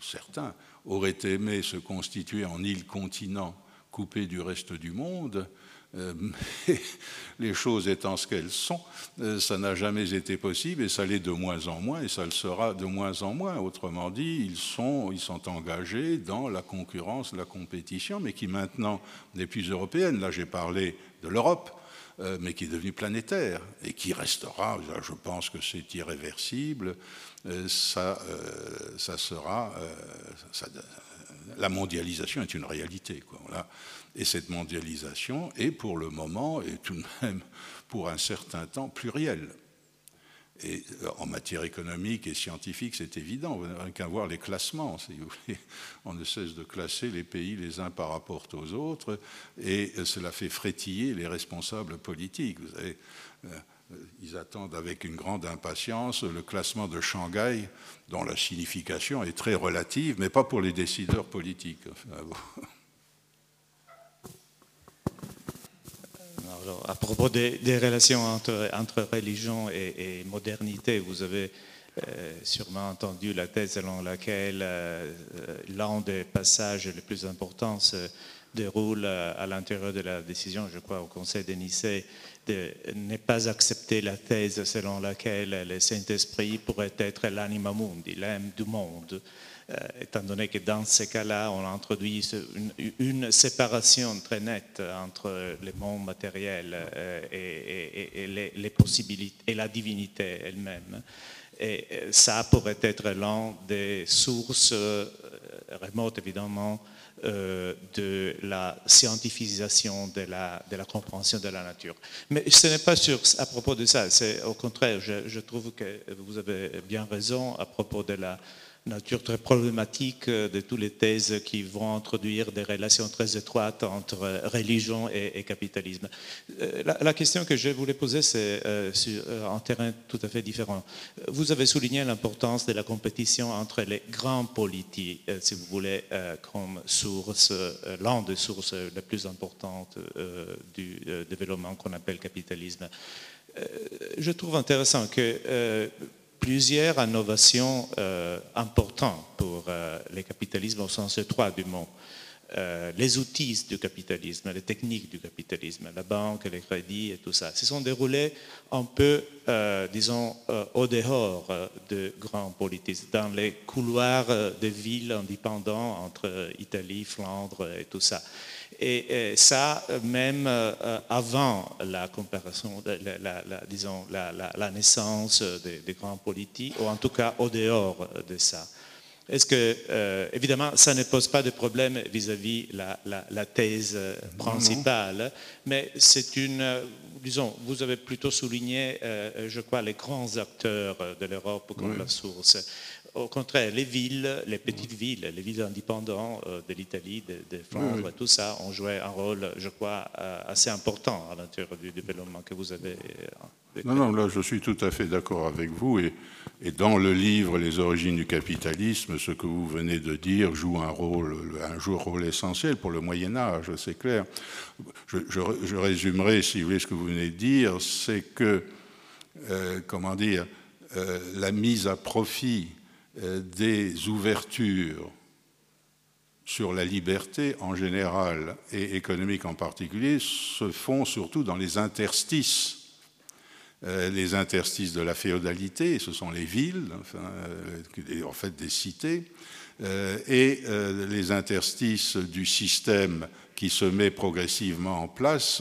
certains, auraient aimé se constituer en île-continent coupé du reste du monde <laughs> les choses étant ce qu'elles sont, euh, ça n'a jamais été possible et ça l'est de moins en moins et ça le sera de moins en moins. Autrement dit, ils sont, engagés dans la concurrence, la compétition, mais qui maintenant n'est plus européenne. Là, j'ai parlé de l'Europe. euh, mais qui est devenu planétaire et qui restera, je pense que c'est irréversible, euh, ça, sera... la mondialisation est une réalité. Quoi, voilà. Et cette mondialisation est pour le moment, et tout de même pour un certain temps, plurielle. Et euh, en matière économique et scientifique, c'est évident. Vous n'avez qu'à voir les classements. <laughs> On ne cesse de classer les pays les uns par rapport aux autres, et euh, cela fait frétiller les responsables politiques. Vous savez, euh, ils attendent avec une grande impatience le classement de Shanghai, dont la signification est très relative, mais pas pour les décideurs politiques. Enfin, bon. <laughs> à propos des, relations entre, religion et, modernité, vous avez euh, sûrement entendu la thèse selon laquelle euh, l'un des passages les plus importants se déroule euh, à l'intérieur de la décision, je crois, au Conseil de Nicée, de ne pas accepter la thèse selon laquelle le Saint-Esprit pourrait être l'anima mundi, l'âme du monde. Euh, étant donné que dans ces cas-là, on introduit une, séparation très nette entre le monde matériel euh, et, les, possibilités et la divinité elle-même. Et euh, ça pourrait être l'un des sources remotes, évidemment, de la scientifisation de la, compréhension de la nature. Mais ce n'est pas à propos de ça, c'est au contraire, je, trouve que vous avez bien raison à propos de la nature très problématique euh, de toutes les thèses qui vont introduire des relations très étroites entre religion et, capitalisme. Euh, la, question que je voulais poser, c'est euh, sur un terrain tout à fait différent. Vous avez souligné l'importance de la compétition entre les grands politiques, si vous voulez, comme source, l'un des sources les plus importantes du développement qu'on appelle capitalisme. Je trouve intéressant que plusieurs innovations euh, importantes pour euh, le capitalisme au sens étroit du mot. Euh, les outils du capitalisme, les techniques du capitalisme, la banque, les crédits et tout ça, se sont déroulés un peu, disons, au dehors de grands politiques, dans les couloirs des villes indépendantes entre Italie, Flandre et tout ça. Et, ça, même euh, avant la comparaison, la, disons, la, naissance des, grands politiques, ou en tout cas au dehors de ça. Est-ce que, euh, évidemment, ça ne pose pas de problème vis-à-vis la, la, thèse principale, mais c'est une, disons, vous avez plutôt souligné, euh, je crois, les grands acteurs de l'Europe comme la source. Au contraire, les villes, les petites villes, les villes indépendantes euh, de l'Italie, de, Flandre, tout ça ont joué un rôle, je crois, euh, assez important à l'intérieur du développement que vous avez. Euh, non, non, là, je suis tout à fait d'accord avec vous. Et, et, dans le livre Les origines du capitalisme, ce que vous venez de dire joue un rôle, un rôle essentiel pour le Moyen Âge, c'est clair. Je, je, résumerai, si vous voulez, ce que vous venez de dire, c'est que, comment dire, la mise à profit des ouvertures sur la liberté en général et économique en particulier se font surtout dans les interstices. Euh, les interstices de la féodalité, ce sont les villes, euh, en fait des cités, et les interstices du système qui se met progressivement en place,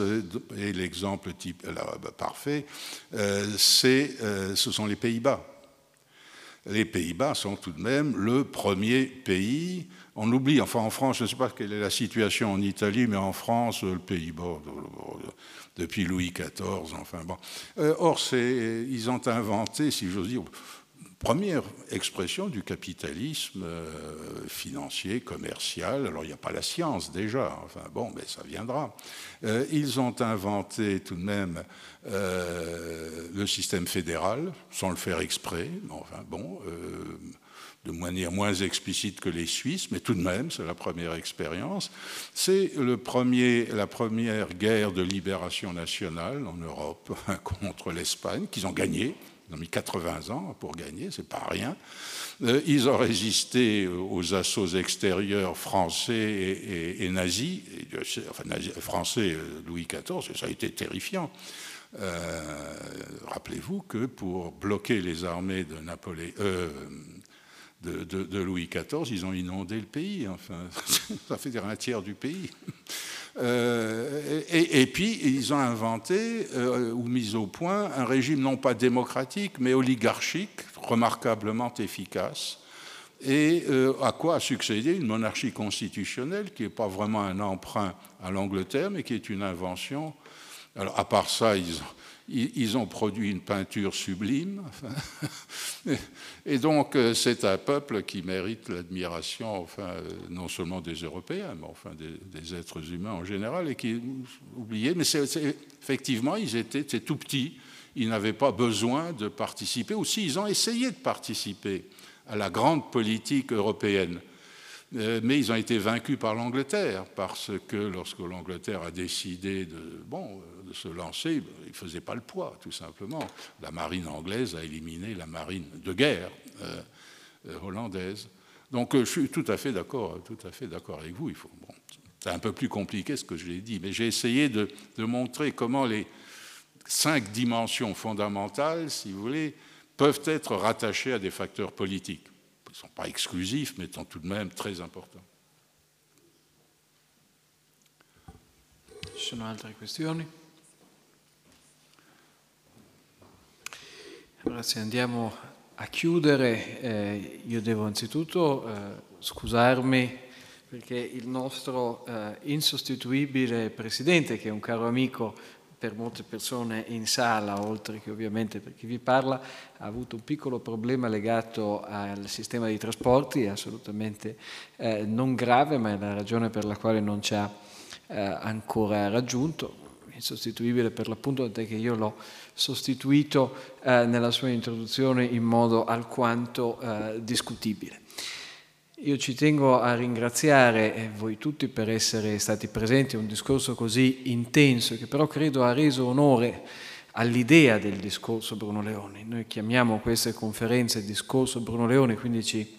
et l'exemple type, bah, parfait, ce sont les Pays-Bas les Pays-Bas sont tout de même le premier pays. On oublie, enfin en France, je ne sais pas quelle est la situation en Italie, mais en France, le Pays-Bas, depuis Louis XIV, enfin bon. Euh, or, ils ont inventé, si j'ose dire, première expression du capitalisme euh, financier, commercial. Alors il n'y a pas la science déjà, enfin bon, mais ça viendra. Euh, ils ont inventé tout de même euh, le système fédéral, sans le faire exprès, enfin bon, de manière moins explicite que les Suisses, mais tout de même, c'est la première expérience. C'est premier, la première guerre de libération nationale en Europe <laughs> contre l'Espagne, qu'ils ont gagné ils ont mis 80 ans pour gagner, c'est pas rien. Euh, ils ont résisté aux assauts extérieurs français et, nazis, enfin français euh, Louis XIV, ça a été terrifiant. Euh, rappelez-vous que pour bloquer les armées de, de, Louis XIV, ils ont inondé le pays. Enfin, <laughs> ça fait dire un tiers du pays. Euh, et, puis, ils ont inventé euh, ou mis au point un régime non pas démocratique, mais oligarchique, remarquablement efficace. Et euh, à quoi a succédé une monarchie constitutionnelle qui n'est pas vraiment un emprunt à l'Angleterre, mais qui est une invention. Alors, à part ça, ils ont, ils ont produit une peinture sublime. <laughs> Et donc, euh, c'est un peuple qui mérite l'admiration, enfin, euh, non seulement des Européens, mais enfin des, êtres humains en général, et qui oublié. Mais c'est, effectivement, ils étaient tout petits, ils n'avaient pas besoin de participer. Aussi, ils ont essayé de participer à la grande politique européenne. Euh, mais ils ont été vaincus par l'Angleterre, parce que lorsque l'Angleterre a décidé de, de se lancer, il ne faisait pas le poids, tout simplement. La marine anglaise a éliminé la marine de guerre euh, euh, hollandaise. Donc je suis tout à fait d'accord, tout à fait d'accord avec vous. C'est un peu plus compliqué ce que je l'ai dit, mais j'ai essayé de montrer comment les cinq dimensions fondamentales, si vous voulez, peuvent être rattachées à des facteurs politiques ne sont pas exclusifs, mais sont tout de même très importants. Ci sono altre questioni? Allora, se andiamo a chiudere, eh, io devo anzitutto eh, scusarmi perché il nostro eh, insostituibile presidente, che è un caro amico, per molte persone in sala, oltre che ovviamente per chi vi parla, ha avuto un piccolo problema legato al sistema di trasporti, assolutamente eh, non grave, ma è la ragione per la quale non ci ha eh, ancora raggiunto, insostituibile per l'appunto, tant'è che io l'ho sostituito eh, nella sua introduzione in modo alquanto eh, discutibile. Io ci tengo a ringraziare eh, voi tutti per essere stati presenti a un discorso così intenso che però credo ha reso onore all'idea del discorso Bruno Leoni. Noi chiamiamo queste conferenze discorso Bruno Leoni, quindi ci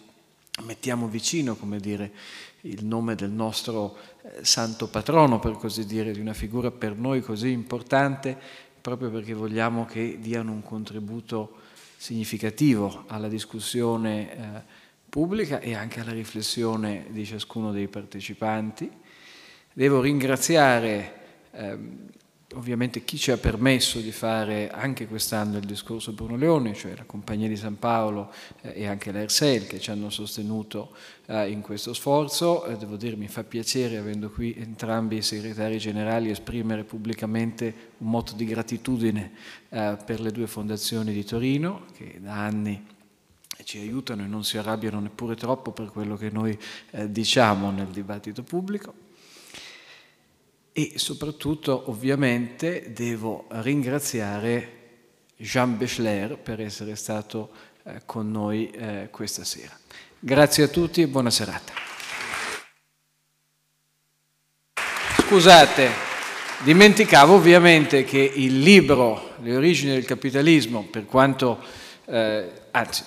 mettiamo vicino, come dire, il nome del nostro eh, santo patrono, per così dire, di una figura per noi così importante, proprio perché vogliamo che diano un contributo significativo alla discussione eh, pubblica e anche alla riflessione di ciascuno dei partecipanti. Devo ringraziare ehm, ovviamente chi ci ha permesso di fare anche quest'anno il discorso Bruno Leoni, cioè la Compagnia di San Paolo eh, e anche l'ERSEL che ci hanno sostenuto eh, in questo sforzo. Eh, devo dire mi fa piacere, avendo qui entrambi i segretari generali, esprimere pubblicamente un motto di gratitudine eh, per le due fondazioni di Torino che da anni ci aiutano e non si arrabbiano neppure troppo per quello che noi eh, diciamo nel dibattito pubblico. E soprattutto, ovviamente, devo ringraziare Jean Bechler per essere stato eh, con noi eh, questa sera. Grazie a tutti e buona serata. Scusate, dimenticavo ovviamente che il libro Le origini del capitalismo, per quanto, eh, anzi,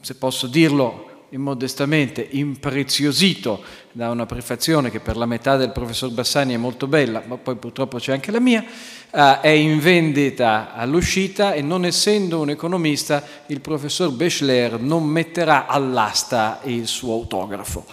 se posso dirlo immodestamente, impreziosito da una prefazione che per la metà del professor Bassani è molto bella, ma poi purtroppo c'è anche la mia, eh, è in vendita all'uscita e non essendo un economista il professor Bechler non metterà all'asta il suo autografo.